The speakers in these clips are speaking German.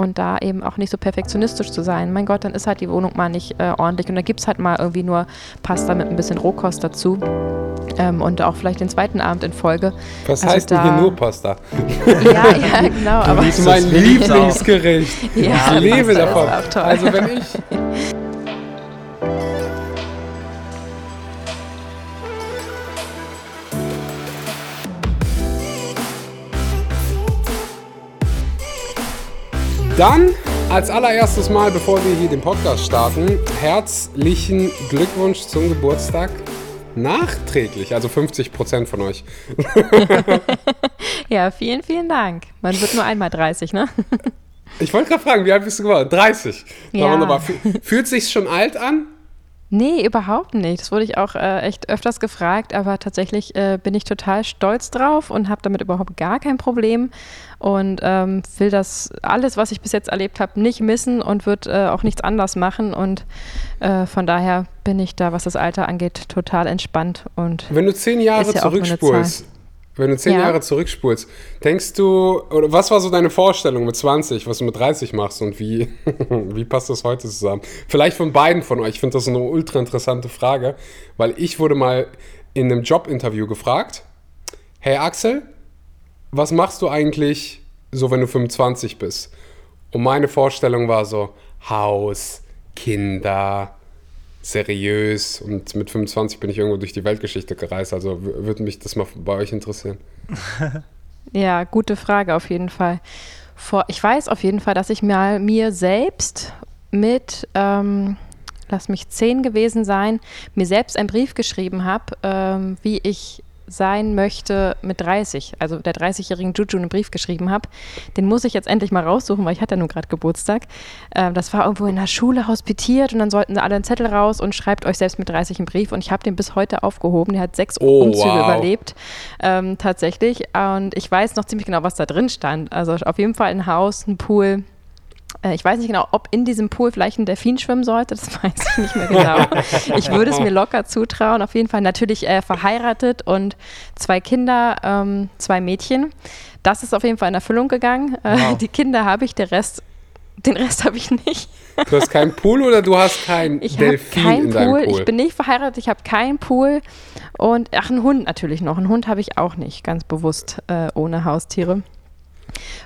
und da eben auch nicht so perfektionistisch zu sein. Mein Gott, dann ist halt die Wohnung mal nicht äh, ordentlich und da gibt es halt mal irgendwie nur Pasta mit ein bisschen Rohkost dazu ähm, und auch vielleicht den zweiten Abend in Folge. Was also heißt denn hier nur Pasta? Ja, ja, genau. Du aber das ist mein Lieblingsgericht. Ja, ich lebe davon. Also wenn ich Dann als allererstes Mal, bevor wir hier den Podcast starten, herzlichen Glückwunsch zum Geburtstag. Nachträglich, also 50 Prozent von euch. ja, vielen, vielen Dank. Man wird nur einmal 30, ne? ich wollte gerade fragen, wie alt bist du geworden? 30. Ja. Wunderbar. Fühlt sich schon alt an? Nee, überhaupt nicht. Das wurde ich auch äh, echt öfters gefragt, aber tatsächlich äh, bin ich total stolz drauf und habe damit überhaupt gar kein Problem und ähm, will das alles, was ich bis jetzt erlebt habe, nicht missen und wird äh, auch nichts anders machen und äh, von daher bin ich da, was das Alter angeht, total entspannt und wenn du zehn Jahre ja zurückspulst, wenn du zehn ja. Jahre zurückspulst, denkst du, oder was war so deine Vorstellung mit 20, was du mit 30 machst und wie, wie passt das heute zusammen? Vielleicht von beiden von euch. Ich finde das eine ultra interessante Frage, weil ich wurde mal in einem Jobinterview gefragt, hey Axel, was machst du eigentlich so, wenn du 25 bist? Und meine Vorstellung war so, Haus, Kinder, seriös und mit 25 bin ich irgendwo durch die Weltgeschichte gereist. Also würde mich das mal bei euch interessieren. ja, gute Frage auf jeden Fall. Vor, ich weiß auf jeden Fall, dass ich mal mir selbst mit, ähm, lass mich zehn gewesen sein, mir selbst einen Brief geschrieben habe, ähm, wie ich sein möchte mit 30, also der 30-jährigen Juju einen Brief geschrieben habe. Den muss ich jetzt endlich mal raussuchen, weil ich hatte ja nun gerade Geburtstag. Äh, das war irgendwo in der Schule hospitiert und dann sollten sie alle einen Zettel raus und schreibt euch selbst mit 30 einen Brief. Und ich habe den bis heute aufgehoben. Der hat sechs oh, Umzüge wow. überlebt, ähm, tatsächlich. Und ich weiß noch ziemlich genau, was da drin stand. Also auf jeden Fall ein Haus, ein Pool, ich weiß nicht genau, ob in diesem Pool vielleicht ein Delfin schwimmen sollte, das weiß ich nicht mehr genau. ich würde es mir locker zutrauen. Auf jeden Fall natürlich äh, verheiratet und zwei Kinder, ähm, zwei Mädchen. Das ist auf jeden Fall in Erfüllung gegangen. Äh, wow. Die Kinder habe ich, der Rest, den Rest habe ich nicht. Du hast keinen Pool oder du hast keinen ich Delfin kein in deinem Pool. Pool? Ich bin nicht verheiratet, ich habe keinen Pool und ach, einen Hund natürlich noch. Einen Hund habe ich auch nicht, ganz bewusst äh, ohne Haustiere.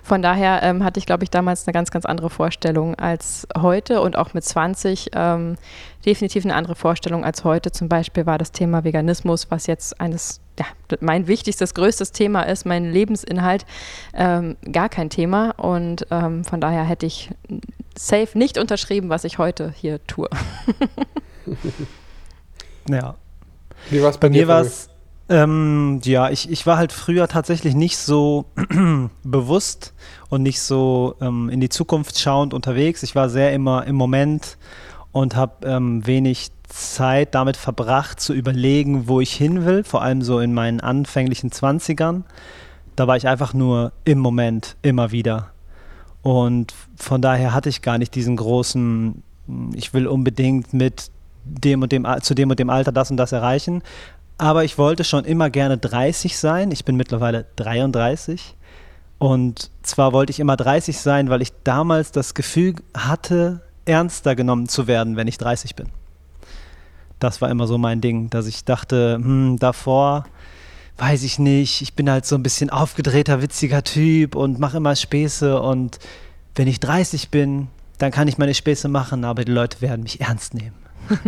Von daher ähm, hatte ich, glaube ich, damals eine ganz, ganz andere Vorstellung als heute und auch mit 20 ähm, definitiv eine andere Vorstellung als heute. Zum Beispiel war das Thema Veganismus, was jetzt eines, ja, mein wichtigstes, größtes Thema ist, mein Lebensinhalt, ähm, gar kein Thema. Und ähm, von daher hätte ich safe nicht unterschrieben, was ich heute hier tue. ja. Wie war's bei, bei mir? war es ähm, ja, ich, ich war halt früher tatsächlich nicht so bewusst und nicht so ähm, in die Zukunft schauend unterwegs. Ich war sehr immer im Moment und habe ähm, wenig Zeit damit verbracht, zu überlegen, wo ich hin will, vor allem so in meinen anfänglichen Zwanzigern. Da war ich einfach nur im Moment immer wieder. Und von daher hatte ich gar nicht diesen großen, ich will unbedingt mit dem und dem, zu dem und dem Alter das und das erreichen, aber ich wollte schon immer gerne 30 sein. Ich bin mittlerweile 33. Und zwar wollte ich immer 30 sein, weil ich damals das Gefühl hatte, ernster genommen zu werden, wenn ich 30 bin. Das war immer so mein Ding, dass ich dachte, hm, davor weiß ich nicht, ich bin halt so ein bisschen aufgedrehter, witziger Typ und mache immer Späße und wenn ich 30 bin, dann kann ich meine Späße machen, aber die Leute werden mich ernst nehmen.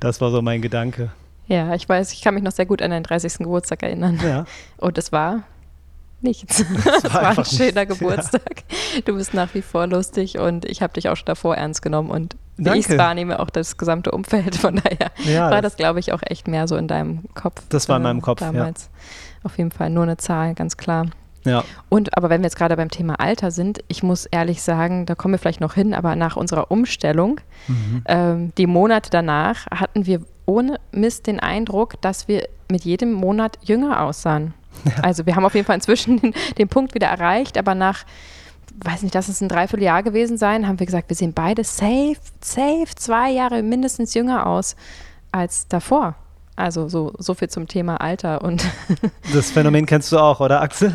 das war so mein Gedanke. Ja, ich weiß, ich kann mich noch sehr gut an deinen 30. Geburtstag erinnern. Ja. Und es war nichts. Es war, war ein schöner nichts. Geburtstag. Ja. Du bist nach wie vor lustig und ich habe dich auch schon davor ernst genommen und wie ich es wahrnehme, auch das gesamte Umfeld. Von daher ja, war das, glaube ich, auch echt mehr so in deinem Kopf. Das war in meinem Kopf, damals. Ja. Auf jeden Fall nur eine Zahl, ganz klar. Ja. Und aber wenn wir jetzt gerade beim Thema Alter sind, ich muss ehrlich sagen, da kommen wir vielleicht noch hin, aber nach unserer Umstellung, mhm. ähm, die Monate danach, hatten wir ohne Mist den Eindruck, dass wir mit jedem Monat jünger aussahen. Also wir haben auf jeden Fall inzwischen den, den, Punkt wieder erreicht, aber nach, weiß nicht, dass es ein Dreivierteljahr gewesen sein, haben wir gesagt, wir sehen beide safe, safe zwei Jahre mindestens jünger aus als davor. Also so, so viel zum Thema Alter und Das Phänomen kennst du auch, oder Axel?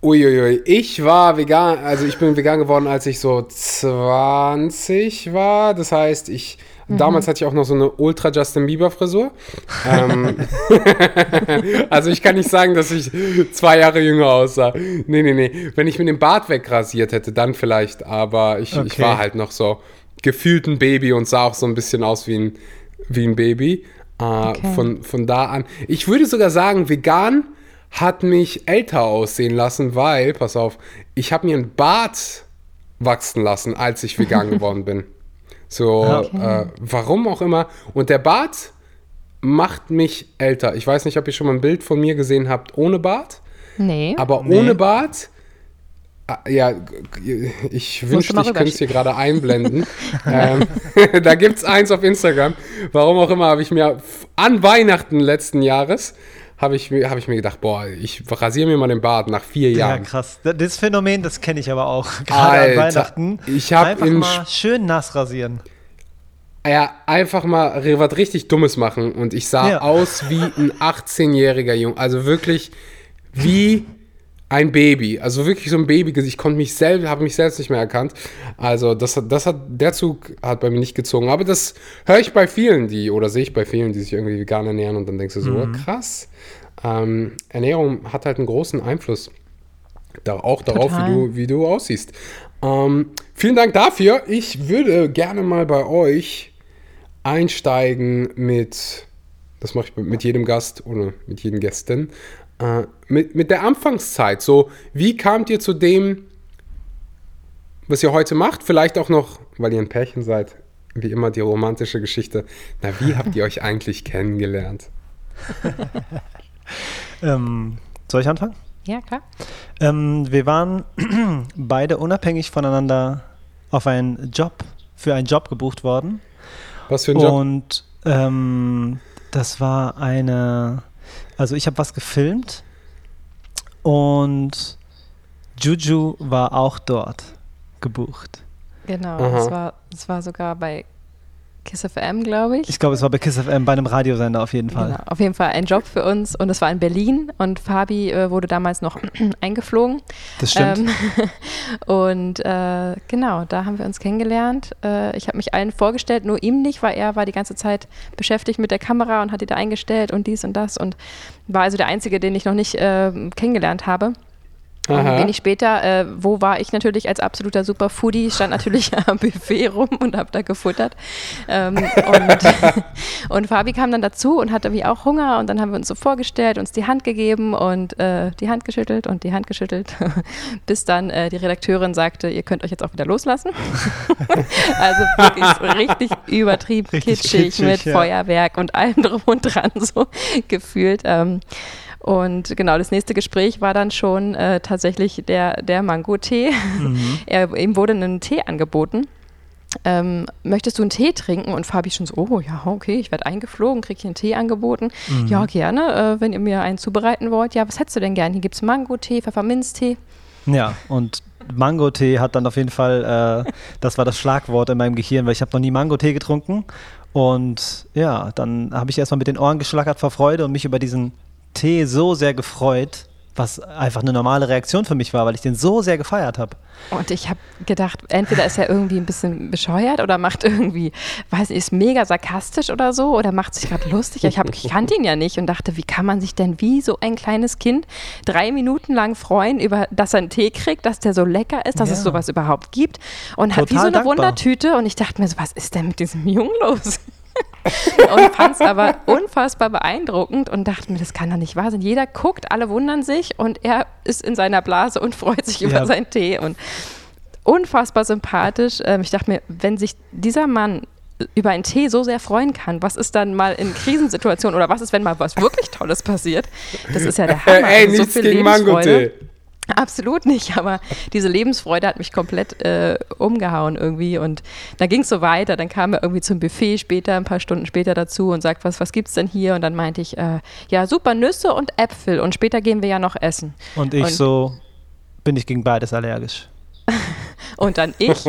Uiuiui, ich war vegan, also ich bin vegan geworden, als ich so 20 war. Das heißt, ich mhm. damals hatte ich auch noch so eine Ultra Justin Bieber Frisur. ähm, also ich kann nicht sagen, dass ich zwei Jahre jünger aussah. Nee, nee, nee. Wenn ich mir den Bart wegrasiert hätte, dann vielleicht. Aber ich, okay. ich war halt noch so gefühlt ein Baby und sah auch so ein bisschen aus wie ein, wie ein Baby. Äh, okay. von, von da an. Ich würde sogar sagen, vegan hat mich älter aussehen lassen, weil, pass auf, ich habe mir einen Bart wachsen lassen, als ich vegan geworden bin. So, okay. äh, warum auch immer. Und der Bart macht mich älter. Ich weiß nicht, ob ihr schon mal ein Bild von mir gesehen habt ohne Bart. Nee. Aber nee. ohne Bart Ah, ja, ich wünschte, ich könnte es hier gerade einblenden. ähm, da gibt es eins auf Instagram. Warum auch immer habe ich mir an Weihnachten letzten Jahres habe ich, hab ich mir gedacht, boah, ich rasiere mir mal den Bart nach vier Jahren. Ja, krass. Das Phänomen, das kenne ich aber auch. Gerade Alter, an Weihnachten. Ich habe einfach mal schön nass rasieren. Ja, einfach mal was richtig Dummes machen. Und ich sah ja. aus wie ein 18-jähriger Junge. Also wirklich wie ein Baby, also wirklich so ein Babygesicht. Ich konnte mich selbst, habe mich selbst nicht mehr erkannt. Also das, das hat, der Zug hat bei mir nicht gezogen. Aber das höre ich bei vielen, die, oder sehe ich bei vielen, die sich irgendwie vegan ernähren und dann denkst du so, mhm. oh, krass. Ähm, Ernährung hat halt einen großen Einfluss. Da, auch darauf, wie du, wie du aussiehst. Ähm, vielen Dank dafür. Ich würde gerne mal bei euch einsteigen mit, das mache ich mit jedem Gast oder mit jedem Gästen, äh, mit, mit der Anfangszeit. So, wie kamt ihr zu dem, was ihr heute macht? Vielleicht auch noch, weil ihr ein Pärchen seid, wie immer die romantische Geschichte. Na, wie habt ihr euch eigentlich kennengelernt? ähm, soll ich anfangen? Ja, klar. Ähm, wir waren beide unabhängig voneinander auf einen Job, für einen Job gebucht worden. Was für ein Job? Und ähm, das war eine also ich habe was gefilmt und Juju war auch dort gebucht. Genau, es war, war sogar bei Kiss FM, glaube ich. Ich glaube, es war bei Kiss FM, bei einem Radiosender auf jeden Fall. Genau, auf jeden Fall ein Job für uns und es war in Berlin und Fabi äh, wurde damals noch eingeflogen. Das stimmt. Ähm, und äh, genau, da haben wir uns kennengelernt. Äh, ich habe mich allen vorgestellt, nur ihm nicht, weil er war die ganze Zeit beschäftigt mit der Kamera und hat die da eingestellt und dies und das und war also der Einzige, den ich noch nicht äh, kennengelernt habe. Wenig später, äh, wo war ich natürlich als absoluter Superfoodie, stand natürlich am Buffet rum und habe da gefuttert. Ähm, und, und Fabi kam dann dazu und hatte wie auch Hunger und dann haben wir uns so vorgestellt, uns die Hand gegeben und äh, die Hand geschüttelt und die Hand geschüttelt, bis dann äh, die Redakteurin sagte, ihr könnt euch jetzt auch wieder loslassen. also wirklich richtig übertrieben richtig kitschig, kitschig, mit ja. Feuerwerk und allem drum und dran so gefühlt. Ähm, und genau, das nächste Gespräch war dann schon äh, tatsächlich der, der Mango-Tee. Mhm. Er, ihm wurde ein Tee angeboten. Ähm, möchtest du einen Tee trinken? Und Fabi schon so, oh ja, okay, ich werde eingeflogen, kriege hier einen Tee angeboten. Mhm. Ja, gerne, äh, wenn ihr mir einen zubereiten wollt. Ja, was hättest du denn gern? Hier gibt es Mango-Tee, Pfefferminztee. Ja, und Mango-Tee hat dann auf jeden Fall, äh, das war das Schlagwort in meinem Gehirn, weil ich habe noch nie Mango-Tee getrunken. Und ja, dann habe ich erstmal mit den Ohren geschlackert vor Freude und mich über diesen Tee so sehr gefreut, was einfach eine normale Reaktion für mich war, weil ich den so sehr gefeiert habe. Und ich habe gedacht, entweder ist er irgendwie ein bisschen bescheuert oder macht irgendwie, weiß nicht, ist mega sarkastisch oder so oder macht sich gerade lustig. Ich, hab, ich kannte ihn ja nicht und dachte, wie kann man sich denn wie so ein kleines Kind drei Minuten lang freuen, über, dass er einen Tee kriegt, dass der so lecker ist, dass ja. es sowas überhaupt gibt und Total hat wie so eine dankbar. Wundertüte und ich dachte mir so, was ist denn mit diesem Jungen los? und fand es aber unfassbar beeindruckend und dachte mir, das kann doch nicht wahr sein. Jeder guckt, alle wundern sich und er ist in seiner Blase und freut sich über ja. seinen Tee und unfassbar sympathisch. Ähm, ich dachte mir, wenn sich dieser Mann über einen Tee so sehr freuen kann, was ist dann mal in Krisensituationen oder was ist, wenn mal was wirklich Tolles passiert? Das ist ja der Hammer. Ey, also nichts so gegen Mango-Tee. Absolut nicht, aber diese Lebensfreude hat mich komplett äh, umgehauen irgendwie und da ging es so weiter. Dann kam er irgendwie zum Buffet später, ein paar Stunden später dazu und sagt, was, was es denn hier? Und dann meinte ich, äh, ja, super Nüsse und Äpfel und später gehen wir ja noch essen. Und ich und, so, bin ich gegen beides allergisch. und dann ich,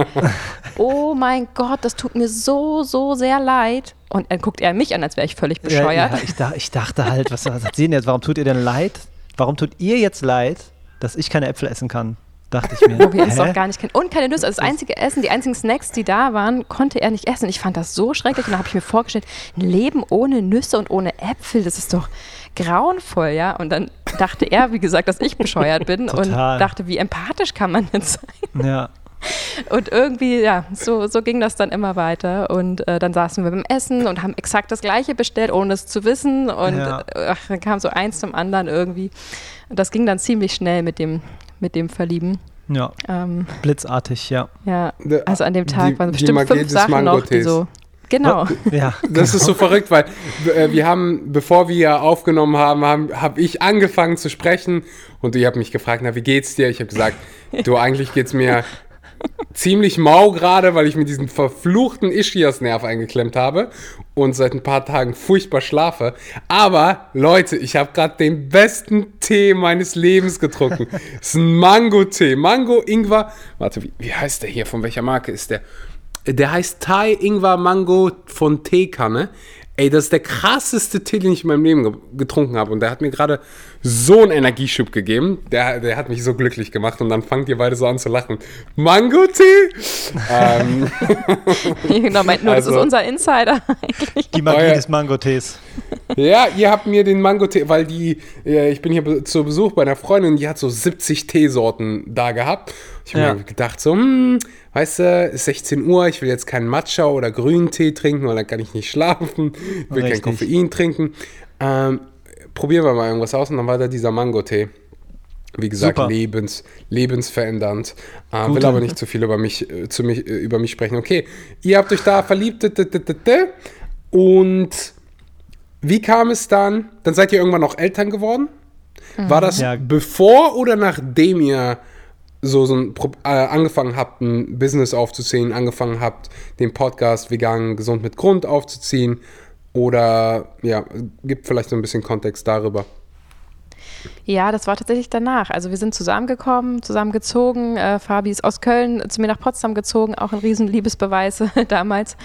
oh mein Gott, das tut mir so, so sehr leid. Und dann guckt er mich an, als wäre ich völlig bescheuert. Ja, ja, ich, ich, dachte halt, was, was hat sie denn jetzt? Warum tut ihr denn leid? Warum tut ihr jetzt leid? Dass ich keine Äpfel essen kann. Dachte ich mir. Wo wir es auch gar nicht kennen. Und keine Nüsse. Also das einzige Essen, die einzigen Snacks, die da waren, konnte er nicht essen. Ich fand das so schrecklich. Und da habe ich mir vorgestellt, ein Leben ohne Nüsse und ohne Äpfel, das ist doch grauenvoll, ja. Und dann dachte er, wie gesagt, dass ich bescheuert bin und dachte, wie empathisch kann man denn sein? Ja. Und irgendwie, ja, so, so ging das dann immer weiter. Und äh, dann saßen wir beim Essen und haben exakt das Gleiche bestellt, ohne es zu wissen. Und ja. ach, dann kam so eins zum anderen irgendwie. Und das ging dann ziemlich schnell mit dem, mit dem Verlieben. Ja. Ähm, Blitzartig, ja. Ja, also an dem Tag die, waren bestimmt fünf Sachen noch, die so. Genau. Ja, das ist so verrückt, weil äh, wir haben, bevor wir aufgenommen haben, habe hab ich angefangen zu sprechen und ihr habt mich gefragt, na, wie geht's dir? Ich habe gesagt, du, eigentlich geht's mir ziemlich mau gerade, weil ich mir diesen verfluchten Ischias-Nerv eingeklemmt habe und seit ein paar Tagen furchtbar schlafe. Aber Leute, ich habe gerade den besten Tee meines Lebens getrunken. Es ist ein Mango-Tee. Mango, Ingwer. Warte, wie, wie heißt der hier? Von welcher Marke ist der? Der heißt Thai Ingwer Mango von Teekanne. Ey, das ist der krasseste Tee, den ich in meinem Leben getrunken habe. Und der hat mir gerade so einen Energieschub gegeben. Der, der hat mich so glücklich gemacht. Und dann fangt ihr beide so an zu lachen. Mango-Tee? ähm, genau, meint nur, also, das ist unser Insider eigentlich. Die Magie des Mango-Tees. Ja, ihr habt mir den Mango-Tee, weil die, ich bin hier zu Besuch bei einer Freundin, die hat so 70 Teesorten da gehabt. Ich habe ja. mir gedacht, so, hm, weißt du, ist 16 Uhr, ich will jetzt keinen Matcha oder grünen Tee trinken, weil dann kann ich nicht schlafen, will Richtig. kein Koffein trinken. Ähm, probieren wir mal irgendwas aus und dann war da dieser Mango-Tee. Wie gesagt, lebens, lebensverändernd. Äh, will aber nicht zu viel über mich, äh, zu mich, äh, über mich sprechen. Okay, ihr habt euch da verliebt und wie kam es dann? Dann seid ihr irgendwann noch Eltern geworden? Mhm. War das ja. bevor oder nachdem ihr so, so ein, äh, angefangen habt, ein Business aufzuziehen, angefangen habt, den Podcast Vegan Gesund mit Grund aufzuziehen? Oder ja, gibt vielleicht so ein bisschen Kontext darüber. Ja, das war tatsächlich danach. Also wir sind zusammengekommen, zusammengezogen. Äh, Fabi ist aus Köln zu mir nach Potsdam gezogen, auch ein Riesenliebesbeweis damals.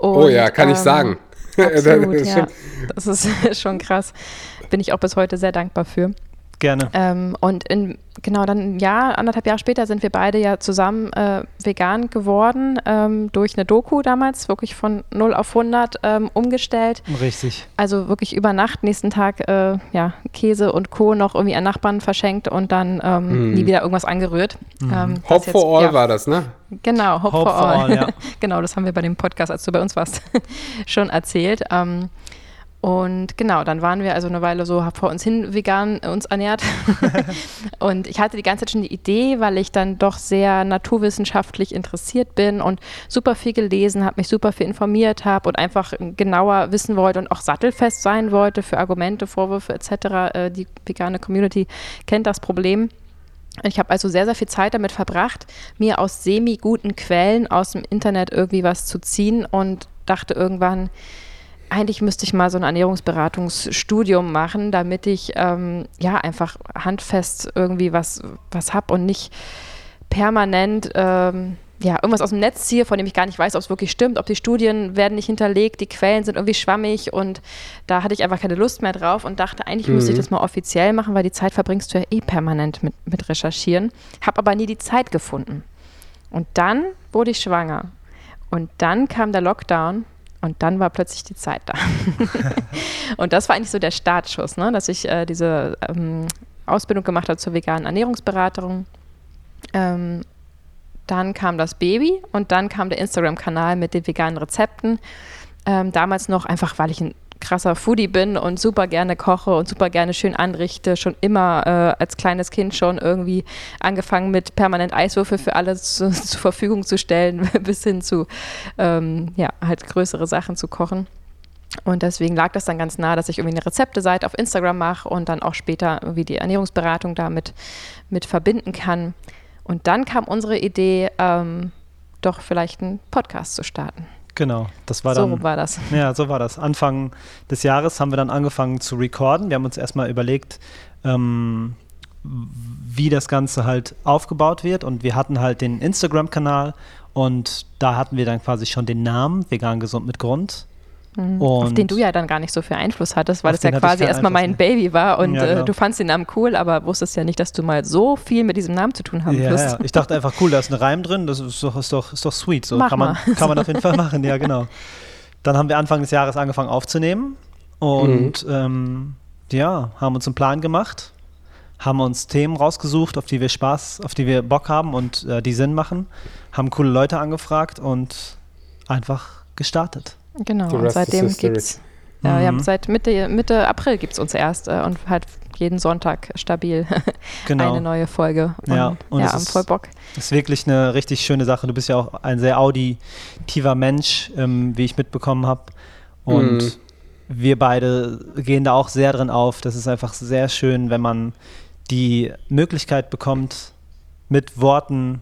Und, oh ja, kann ähm, ich sagen. Absolut, das, ja. das ist schon krass. Bin ich auch bis heute sehr dankbar für. Gerne. Ähm, und in, genau dann ein Jahr, anderthalb Jahre später sind wir beide ja zusammen äh, vegan geworden, ähm, durch eine Doku damals, wirklich von 0 auf 100 ähm, umgestellt. Richtig. Also wirklich über Nacht, nächsten Tag äh, ja, Käse und Co. noch irgendwie an Nachbarn verschenkt und dann mm. nie wieder irgendwas angerührt. Mm. Ähm, Hop for All ja, war das, ne? Genau, Hop, Hope for, for All. all ja. genau, das haben wir bei dem Podcast, als du bei uns warst, schon erzählt. Und genau, dann waren wir also eine Weile so vor uns hin vegan uns ernährt. und ich hatte die ganze Zeit schon die Idee, weil ich dann doch sehr naturwissenschaftlich interessiert bin und super viel gelesen habe, mich super viel informiert habe und einfach genauer wissen wollte und auch sattelfest sein wollte für Argumente, Vorwürfe etc. Äh, die vegane Community kennt das Problem. Ich habe also sehr, sehr viel Zeit damit verbracht, mir aus semi-guten Quellen aus dem Internet irgendwie was zu ziehen und dachte irgendwann, eigentlich müsste ich mal so ein Ernährungsberatungsstudium machen, damit ich ähm, ja einfach handfest irgendwie was, was habe und nicht permanent ähm, ja, irgendwas aus dem Netz ziehe, von dem ich gar nicht weiß, ob es wirklich stimmt, ob die Studien werden nicht hinterlegt, die Quellen sind irgendwie schwammig und da hatte ich einfach keine Lust mehr drauf und dachte, eigentlich mhm. müsste ich das mal offiziell machen, weil die Zeit verbringst du ja eh permanent mit, mit Recherchieren. Habe aber nie die Zeit gefunden. Und dann wurde ich schwanger. Und dann kam der Lockdown und dann war plötzlich die Zeit da. und das war eigentlich so der Startschuss, ne? dass ich äh, diese ähm, Ausbildung gemacht habe zur veganen Ernährungsberatung. Ähm, dann kam das Baby und dann kam der Instagram-Kanal mit den veganen Rezepten. Ähm, damals noch einfach, weil ich ein krasser Foodie bin und super gerne koche und super gerne schön anrichte, schon immer äh, als kleines Kind schon irgendwie angefangen mit permanent Eiswürfel für alles zu, zur Verfügung zu stellen, bis hin zu ähm, ja, halt größere Sachen zu kochen. Und deswegen lag das dann ganz nah, dass ich irgendwie eine Rezepteseite auf Instagram mache und dann auch später irgendwie die Ernährungsberatung damit mit verbinden kann. Und dann kam unsere Idee, ähm, doch vielleicht einen Podcast zu starten. Genau, das war dann. So war das. Ja, so war das. Anfang des Jahres haben wir dann angefangen zu recorden. Wir haben uns erstmal überlegt, ähm, wie das Ganze halt aufgebaut wird. Und wir hatten halt den Instagram-Kanal und da hatten wir dann quasi schon den Namen Vegan Gesund mit Grund. Mhm. auf den du ja dann gar nicht so viel Einfluss hattest, weil es ja quasi erstmal mein Baby war und ja, äh, genau. äh, du fandst den Namen cool, aber wusstest ja nicht, dass du mal so viel mit diesem Namen zu tun haben ja, wirst. Ja. Ich dachte einfach, cool, da ist ein Reim drin, das ist doch, ist doch, ist doch sweet. So kann man, kann man auf jeden Fall machen, ja, genau. Dann haben wir Anfang des Jahres angefangen aufzunehmen und mhm. ähm, ja, haben uns einen Plan gemacht, haben uns Themen rausgesucht, auf die wir Spaß, auf die wir Bock haben und äh, die Sinn machen, haben coole Leute angefragt und einfach gestartet. Genau, und seitdem gibt es, ja, mhm. ja, seit Mitte, Mitte April gibt es uns erst äh, und halt jeden Sonntag stabil genau. eine neue Folge. Und, ja, und ja, es voll Bock. Ist wirklich eine richtig schöne Sache. Du bist ja auch ein sehr auditiver Mensch, ähm, wie ich mitbekommen habe. Und mhm. wir beide gehen da auch sehr drin auf. Das ist einfach sehr schön, wenn man die Möglichkeit bekommt, mit Worten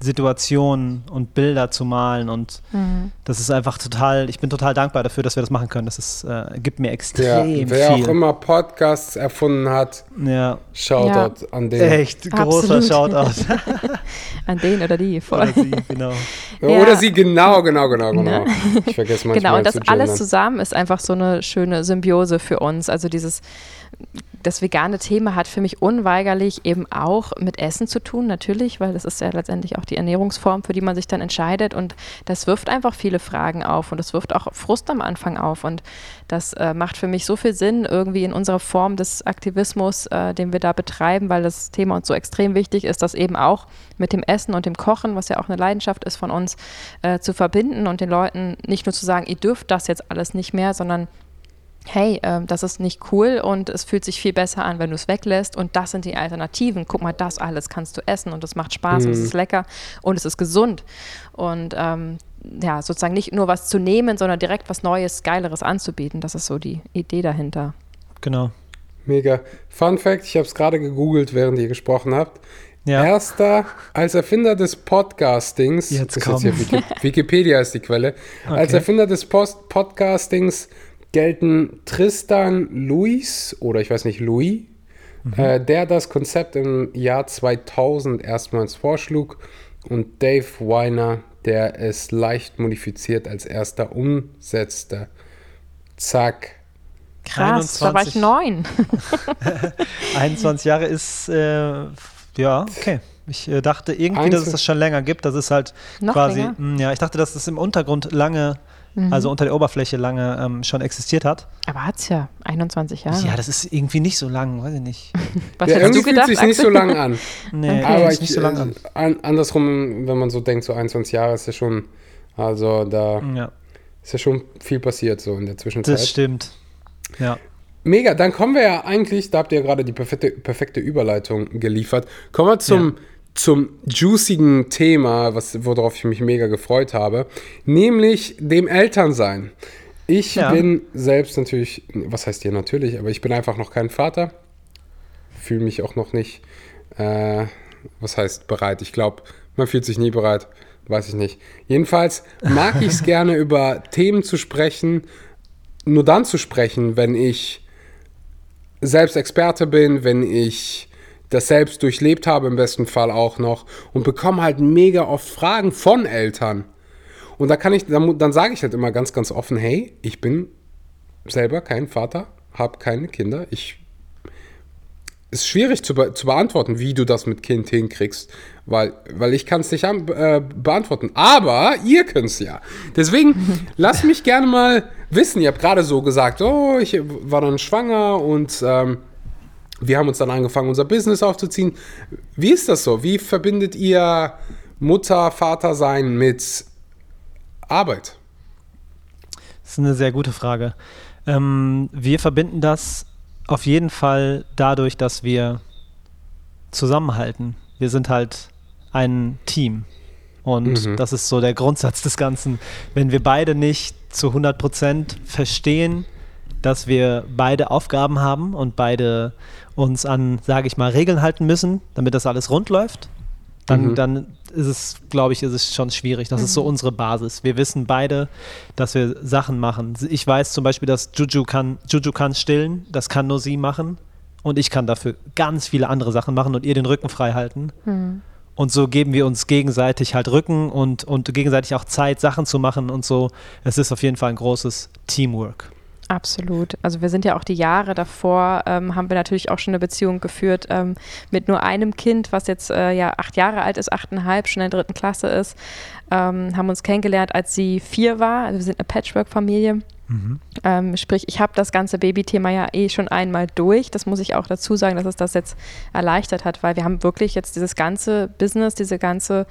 Situationen und Bilder zu malen und mhm. das ist einfach total, ich bin total dankbar dafür, dass wir das machen können. Das ist, äh, gibt mir extrem ja, wer viel. Wer auch immer Podcasts erfunden hat, ja. Shoutout ja. an den. Echt, großer Absolut. Shoutout. an den oder die, voll. Oder sie, genau. Ja. Oder sie, genau, genau, genau, genau. Ich vergesse manchmal Genau, und das alles zusammen ist einfach so eine schöne Symbiose für uns. Also dieses das vegane Thema hat für mich unweigerlich eben auch mit Essen zu tun, natürlich, weil das ist ja letztendlich auch die Ernährungsform, für die man sich dann entscheidet. Und das wirft einfach viele Fragen auf und das wirft auch Frust am Anfang auf. Und das äh, macht für mich so viel Sinn, irgendwie in unserer Form des Aktivismus, äh, den wir da betreiben, weil das Thema uns so extrem wichtig ist, das eben auch mit dem Essen und dem Kochen, was ja auch eine Leidenschaft ist von uns, äh, zu verbinden und den Leuten nicht nur zu sagen, ihr dürft das jetzt alles nicht mehr, sondern hey, äh, das ist nicht cool und es fühlt sich viel besser an, wenn du es weglässt und das sind die Alternativen. Guck mal, das alles kannst du essen und es macht Spaß mhm. und es ist lecker und es ist gesund. Und ähm, ja, sozusagen nicht nur was zu nehmen, sondern direkt was Neues, Geileres anzubieten. Das ist so die Idee dahinter. Genau. Mega. Fun Fact, ich habe es gerade gegoogelt, während ihr gesprochen habt. Ja. Erster, als Erfinder des Podcastings, jetzt ist jetzt Wiki Wikipedia ist die Quelle, okay. als Erfinder des Post Podcastings gelten Tristan Luis oder ich weiß nicht, Louis, mhm. äh, der das Konzept im Jahr 2000 erstmals vorschlug und Dave Weiner, der es leicht modifiziert als erster umsetzte. Zack. Krass, 21, da war ich neun. 21 Jahre ist, äh, ja, okay. Ich äh, dachte irgendwie, Einzel dass es das schon länger gibt. Das ist halt Noch quasi, mh, hm, ja, ich dachte, dass es im Untergrund lange mhm. also unter der Oberfläche lange ähm, schon existiert hat. Aber hat es ja 21 Jahre. Ja, das ist irgendwie nicht so lang, weiß ich nicht. Was ja, irgendwie du gedacht, fühlt sich nicht so lang an. nee, okay. aber ich, nicht so lang an. an. Andersrum, wenn man so denkt, so 21 Jahre ist ja schon, also da ja. ist ja schon viel passiert so in der Zwischenzeit. Das stimmt. Ja. Mega, dann kommen wir ja eigentlich, da habt ihr ja gerade die perfekte, perfekte Überleitung geliefert. Kommen wir zum ja zum juicigen Thema, was, worauf ich mich mega gefreut habe, nämlich dem Elternsein. Ich ja. bin selbst natürlich, was heißt hier natürlich, aber ich bin einfach noch kein Vater. Fühle mich auch noch nicht, äh, was heißt bereit. Ich glaube, man fühlt sich nie bereit, weiß ich nicht. Jedenfalls mag ich es gerne, über Themen zu sprechen, nur dann zu sprechen, wenn ich selbst Experte bin, wenn ich das selbst durchlebt habe, im besten Fall auch noch, und bekomme halt mega oft Fragen von Eltern. Und da kann ich, dann, dann sage ich halt immer ganz, ganz offen, hey, ich bin selber kein Vater, habe keine Kinder, ich ist schwierig zu, be zu beantworten, wie du das mit Kind hinkriegst, weil, weil ich kann es nicht an, äh, beantworten. Aber ihr könnt es ja. Deswegen lasst mich gerne mal wissen. Ihr habt gerade so gesagt, oh, ich war dann schwanger und ähm, wir haben uns dann angefangen, unser Business aufzuziehen. Wie ist das so? Wie verbindet ihr Mutter, Vater sein mit Arbeit? Das ist eine sehr gute Frage. Ähm, wir verbinden das auf jeden Fall dadurch, dass wir zusammenhalten. Wir sind halt ein Team. Und mhm. das ist so der Grundsatz des Ganzen. Wenn wir beide nicht zu 100 Prozent verstehen, dass wir beide Aufgaben haben und beide uns an, sage ich mal, Regeln halten müssen, damit das alles rund läuft, dann, mhm. dann ist es, glaube ich, ist es schon schwierig. Das mhm. ist so mhm. unsere Basis. Wir wissen beide, dass wir Sachen machen. Ich weiß zum Beispiel, dass Juju kann, Juju kann stillen, das kann nur sie machen. Und ich kann dafür ganz viele andere Sachen machen und ihr den Rücken frei halten. Mhm. Und so geben wir uns gegenseitig halt Rücken und, und gegenseitig auch Zeit, Sachen zu machen und so. Es ist auf jeden Fall ein großes Teamwork. Absolut. Also wir sind ja auch die Jahre davor, ähm, haben wir natürlich auch schon eine Beziehung geführt ähm, mit nur einem Kind, was jetzt äh, ja acht Jahre alt ist, achteinhalb, schon in der dritten Klasse ist. Ähm, haben uns kennengelernt, als sie vier war. Also wir sind eine Patchwork-Familie. Mhm. Ähm, sprich, ich habe das ganze Babythema ja eh schon einmal durch. Das muss ich auch dazu sagen, dass es das jetzt erleichtert hat, weil wir haben wirklich jetzt dieses ganze Business, diese ganze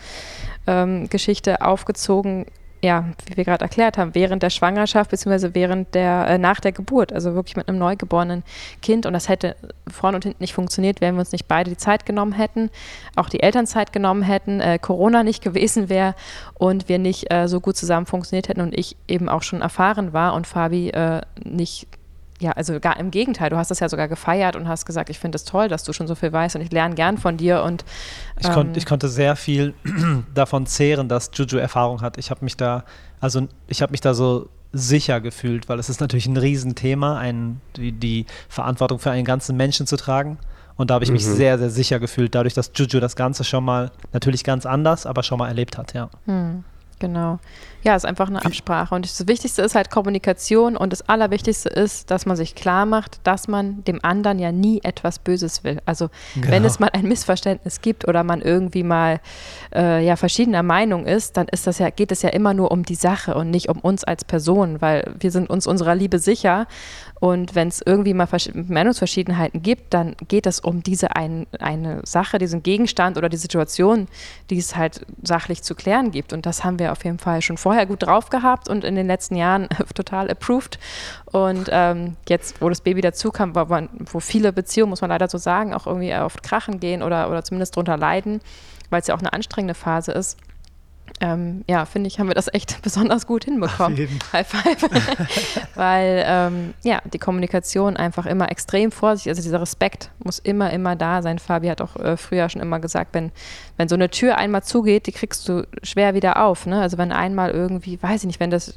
ähm, Geschichte aufgezogen ja, wie wir gerade erklärt haben, während der Schwangerschaft bzw. während der, äh, nach der Geburt, also wirklich mit einem neugeborenen Kind. Und das hätte vorne und hinten nicht funktioniert, wenn wir uns nicht beide die Zeit genommen hätten, auch die Elternzeit genommen hätten, äh, Corona nicht gewesen wäre und wir nicht äh, so gut zusammen funktioniert hätten und ich eben auch schon erfahren war und Fabi äh, nicht ja, also gar im Gegenteil, du hast das ja sogar gefeiert und hast gesagt, ich finde es toll, dass du schon so viel weißt und ich lerne gern von dir und ich, ähm, konnt, ich konnte sehr viel davon zehren, dass Juju Erfahrung hat. Ich habe mich da, also ich habe mich da so sicher gefühlt, weil es ist natürlich ein Riesenthema, ein, die, die Verantwortung für einen ganzen Menschen zu tragen. Und da habe ich mich mhm. sehr, sehr sicher gefühlt, dadurch, dass Juju das Ganze schon mal, natürlich ganz anders, aber schon mal erlebt hat, ja. Mhm. Genau. Ja, es ist einfach eine Absprache. Und das Wichtigste ist halt Kommunikation und das Allerwichtigste ist, dass man sich klar macht, dass man dem anderen ja nie etwas Böses will. Also genau. wenn es mal ein Missverständnis gibt oder man irgendwie mal äh, ja verschiedener Meinung ist, dann ist das ja, geht es ja immer nur um die Sache und nicht um uns als Person, weil wir sind uns unserer Liebe sicher. Und wenn es irgendwie mal Versch Meinungsverschiedenheiten gibt, dann geht es um diese ein, eine Sache, diesen Gegenstand oder die Situation, die es halt sachlich zu klären gibt. Und das haben wir auf jeden Fall schon vorher gut drauf gehabt und in den letzten Jahren total approved. Und ähm, jetzt, wo das Baby dazu kam, wo, wo viele Beziehungen, muss man leider so sagen, auch irgendwie oft krachen gehen oder, oder zumindest drunter leiden, weil es ja auch eine anstrengende Phase ist ähm, ja, finde ich, haben wir das echt besonders gut hinbekommen. High five. Weil ähm, ja, die Kommunikation einfach immer extrem vorsichtig, also dieser Respekt muss immer, immer da sein. Fabi hat auch äh, früher schon immer gesagt, wenn, wenn so eine Tür einmal zugeht, die kriegst du schwer wieder auf. Ne? Also wenn einmal irgendwie, weiß ich nicht, wenn das,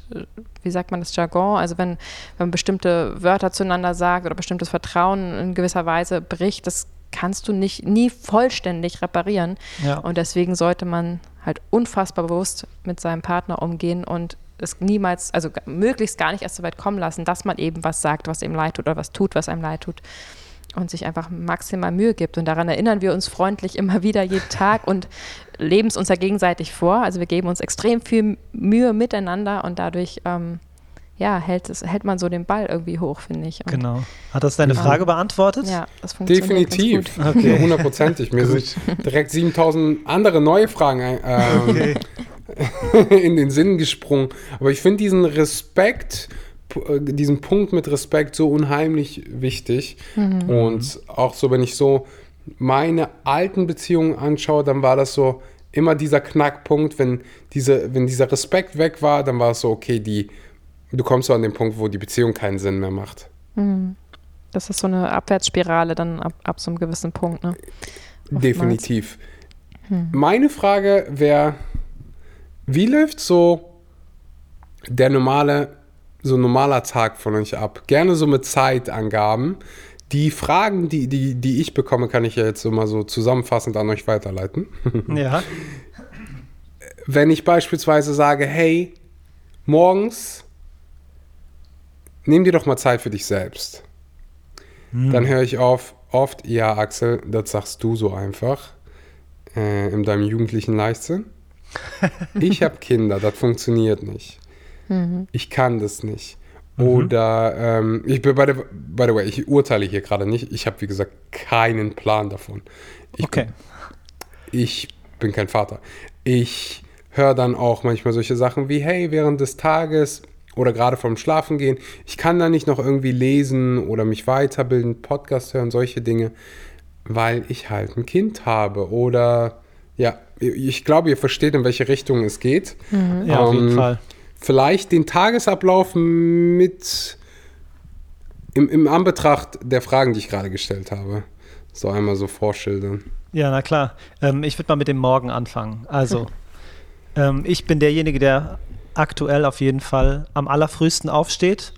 wie sagt man das Jargon, also wenn, wenn man bestimmte Wörter zueinander sagt oder bestimmtes Vertrauen in gewisser Weise bricht, das kannst du nicht nie vollständig reparieren. Ja. Und deswegen sollte man halt unfassbar bewusst mit seinem Partner umgehen und es niemals, also möglichst gar nicht erst so weit kommen lassen, dass man eben was sagt, was ihm leid tut oder was tut, was einem leid tut und sich einfach maximal Mühe gibt. Und daran erinnern wir uns freundlich immer wieder jeden Tag und leben es uns ja gegenseitig vor. Also wir geben uns extrem viel Mühe miteinander und dadurch ähm, ja, hält, es, hält man so den Ball irgendwie hoch, finde ich. Und genau. Hat das deine Frage ähm, beantwortet? Ja, das funktioniert Definitiv. Okay. Hundertprozentig. Mir sind direkt 7000 andere neue Fragen äh, okay. in den Sinn gesprungen. Aber ich finde diesen Respekt, äh, diesen Punkt mit Respekt so unheimlich wichtig. Mhm. Und auch so, wenn ich so meine alten Beziehungen anschaue, dann war das so immer dieser Knackpunkt, wenn, diese, wenn dieser Respekt weg war, dann war es so, okay, die du kommst so an den Punkt, wo die Beziehung keinen Sinn mehr macht. Mhm. Das ist so eine Abwärtsspirale dann ab, ab so einem gewissen Punkt, ne? Definitiv. Hm. Meine Frage wäre, wie läuft so der normale, so ein normaler Tag von euch ab? Gerne so mit Zeitangaben. Die Fragen, die, die, die ich bekomme, kann ich ja jetzt so mal so zusammenfassend an euch weiterleiten. Ja. Wenn ich beispielsweise sage, hey, morgens nimm dir doch mal Zeit für dich selbst. Hm. Dann höre ich auf, oft, ja, Axel, das sagst du so einfach äh, in deinem jugendlichen Leichtsinn. ich habe Kinder, das funktioniert nicht. Mhm. Ich kann das nicht. Mhm. Oder ähm, ich bin by the, by the way, ich urteile hier gerade nicht. Ich habe, wie gesagt, keinen Plan davon. Ich okay. Bin, ich bin kein Vater. Ich höre dann auch manchmal solche Sachen wie, hey, während des Tages oder gerade vorm Schlafen gehen. Ich kann da nicht noch irgendwie lesen oder mich weiterbilden, Podcast hören, solche Dinge, weil ich halt ein Kind habe oder ja, ich glaube, ihr versteht, in welche Richtung es geht. Mhm. Ja, auf jeden ähm, Fall. Vielleicht den Tagesablauf mit im, im Anbetracht der Fragen, die ich gerade gestellt habe, so einmal so vorschildern. Ja, na klar. Ähm, ich würde mal mit dem Morgen anfangen. Also, ähm, ich bin derjenige, der aktuell auf jeden Fall am allerfrühesten aufsteht.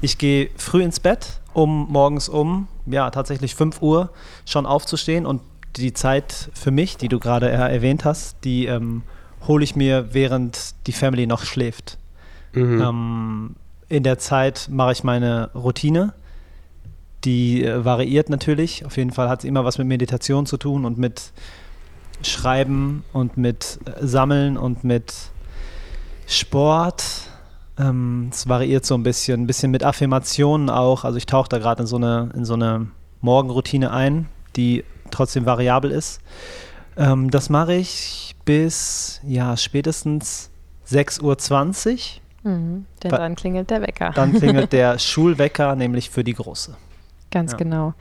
Ich gehe früh ins Bett, um morgens um, ja, tatsächlich 5 Uhr schon aufzustehen und die Zeit für mich, die du gerade erwähnt hast, die ähm, hole ich mir, während die Family noch schläft. Mhm. Ähm, in der Zeit mache ich meine Routine. Die äh, variiert natürlich. Auf jeden Fall hat es immer was mit Meditation zu tun und mit Schreiben und mit äh, Sammeln und mit Sport. Ähm, es variiert so ein bisschen, ein bisschen mit Affirmationen auch. Also ich tauche da gerade in so eine, in so eine Morgenroutine ein, die trotzdem variabel ist. Ähm, das mache ich bis ja spätestens 6.20 Uhr. Mhm, denn dann klingelt der Wecker. Dann klingelt der Schulwecker, nämlich für die Große. Ganz ja. genau.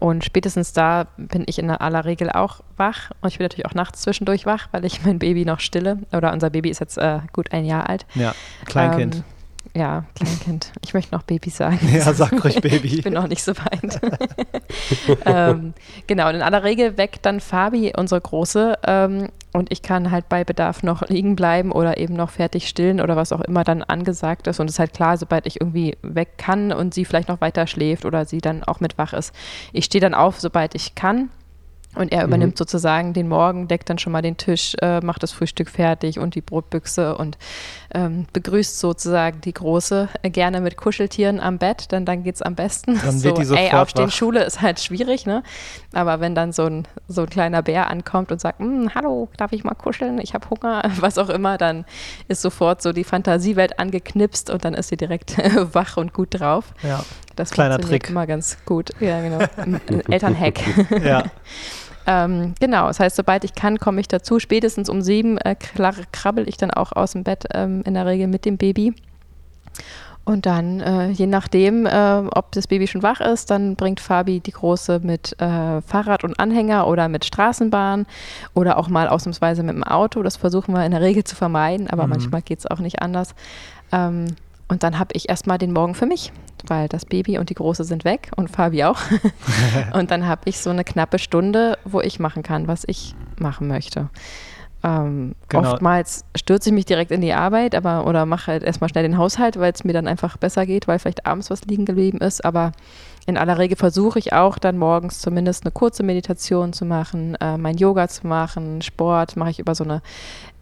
Und spätestens da bin ich in aller Regel auch wach. Und ich bin natürlich auch nachts zwischendurch wach, weil ich mein Baby noch stille. Oder unser Baby ist jetzt äh, gut ein Jahr alt. Ja, Kleinkind. Ähm, ja, Kleinkind. Ich möchte noch Baby sagen. Ja, sag ruhig Baby. ich bin noch nicht so weit. ähm, genau, und in aller Regel weckt dann Fabi, unsere Große, ähm, und ich kann halt bei Bedarf noch liegen bleiben oder eben noch fertig stillen oder was auch immer dann angesagt ist. Und es ist halt klar, sobald ich irgendwie weg kann und sie vielleicht noch weiter schläft oder sie dann auch mit wach ist, ich stehe dann auf, sobald ich kann und er übernimmt mhm. sozusagen den Morgen, deckt dann schon mal den Tisch, äh, macht das Frühstück fertig und die Brotbüchse und ähm, begrüßt sozusagen die Große äh, gerne mit Kuscheltieren am Bett, denn dann geht es am besten. Dann so, wird die sofort ey, aufstehen, wach. Schule ist halt schwierig, ne? Aber wenn dann so ein, so ein kleiner Bär ankommt und sagt, hm, hallo, darf ich mal kuscheln? Ich habe Hunger, was auch immer, dann ist sofort so die Fantasiewelt angeknipst und dann ist sie direkt wach und gut drauf. Ja. Das Kleiner Trick. immer ganz gut. Ja, genau. Ein Elternhack. ja. Ähm, genau, das heißt, sobald ich kann, komme ich dazu. Spätestens um sieben äh, krabbel ich dann auch aus dem Bett ähm, in der Regel mit dem Baby. Und dann, äh, je nachdem, äh, ob das Baby schon wach ist, dann bringt Fabi die Große mit äh, Fahrrad und Anhänger oder mit Straßenbahn oder auch mal ausnahmsweise mit dem Auto. Das versuchen wir in der Regel zu vermeiden, aber mhm. manchmal geht es auch nicht anders. Ähm, und dann habe ich erstmal den Morgen für mich, weil das Baby und die Große sind weg und Fabi auch. und dann habe ich so eine knappe Stunde, wo ich machen kann, was ich machen möchte. Ähm, genau. Oftmals stürze ich mich direkt in die Arbeit, aber oder mache halt erstmal schnell den Haushalt, weil es mir dann einfach besser geht, weil vielleicht abends was liegen geblieben ist. Aber in aller Regel versuche ich auch dann morgens zumindest eine kurze Meditation zu machen, äh, mein Yoga zu machen, Sport mache ich über so eine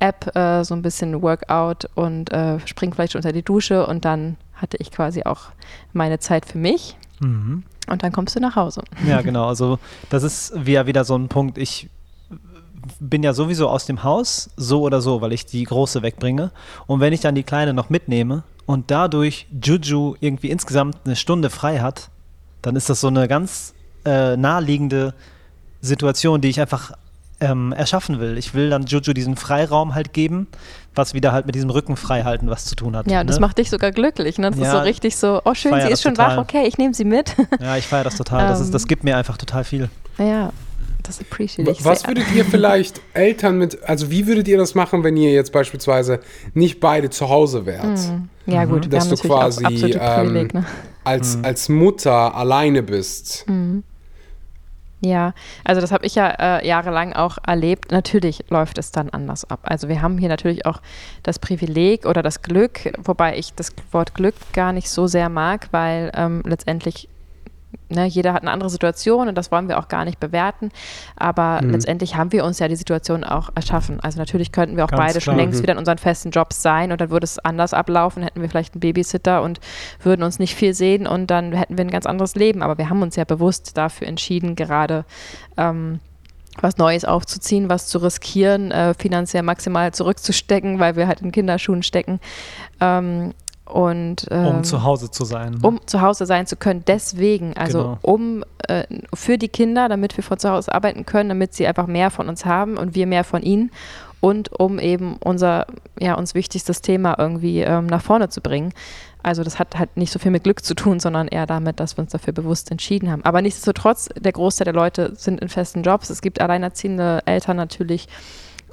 App, äh, so ein bisschen Workout und äh, springe vielleicht unter die Dusche und dann hatte ich quasi auch meine Zeit für mich. Mhm. Und dann kommst du nach Hause. Ja, genau. Also das ist ja wieder so ein Punkt. Ich bin ja sowieso aus dem Haus, so oder so, weil ich die große wegbringe. Und wenn ich dann die kleine noch mitnehme und dadurch Juju irgendwie insgesamt eine Stunde frei hat, dann ist das so eine ganz äh, naheliegende Situation, die ich einfach ähm, erschaffen will. Ich will dann Juju diesen Freiraum halt geben, was wieder halt mit diesem Rücken frei halten was zu tun hat. Ja, ne? das macht dich sogar glücklich. Ne? Das ja, ist so richtig so, oh schön, sie ist schon total. wach, okay, ich nehme sie mit. Ja, ich feiere das total. Das, ist, das ähm, gibt mir einfach total viel. Ja, das appreciate ich Was sehr. würdet ihr vielleicht Eltern mit, also wie würdet ihr das machen, wenn ihr jetzt beispielsweise nicht beide zu Hause wärt? Mhm. Ja gut, dass du quasi ähm, ne? als, mhm. als Mutter alleine bist. Mhm. Ja, also das habe ich ja äh, jahrelang auch erlebt. Natürlich läuft es dann anders ab. Also wir haben hier natürlich auch das Privileg oder das Glück, wobei ich das Wort Glück gar nicht so sehr mag, weil ähm, letztendlich Ne, jeder hat eine andere Situation und das wollen wir auch gar nicht bewerten. Aber mhm. letztendlich haben wir uns ja die Situation auch erschaffen. Also natürlich könnten wir auch Ganz beide klar. schon längst mhm. wieder in unseren festen Jobs sein und dann würde es anders ablaufen, hätten wir vielleicht einen Babysitter und würden uns nicht viel sehen und dann hätten wir ein ganz anderes Leben. Aber wir haben uns ja bewusst dafür entschieden, gerade ähm, was Neues aufzuziehen, was zu riskieren, äh, finanziell maximal zurückzustecken, weil wir halt in Kinderschuhen stecken. Ähm, und, ähm, um zu Hause zu sein. Um zu Hause sein zu können. Deswegen, also genau. um äh, für die Kinder, damit wir von zu Hause arbeiten können, damit sie einfach mehr von uns haben und wir mehr von ihnen und um eben unser, ja, uns wichtigstes Thema irgendwie ähm, nach vorne zu bringen. Also das hat halt nicht so viel mit Glück zu tun, sondern eher damit, dass wir uns dafür bewusst entschieden haben. Aber nichtsdestotrotz, der Großteil der Leute sind in festen Jobs. Es gibt alleinerziehende Eltern natürlich,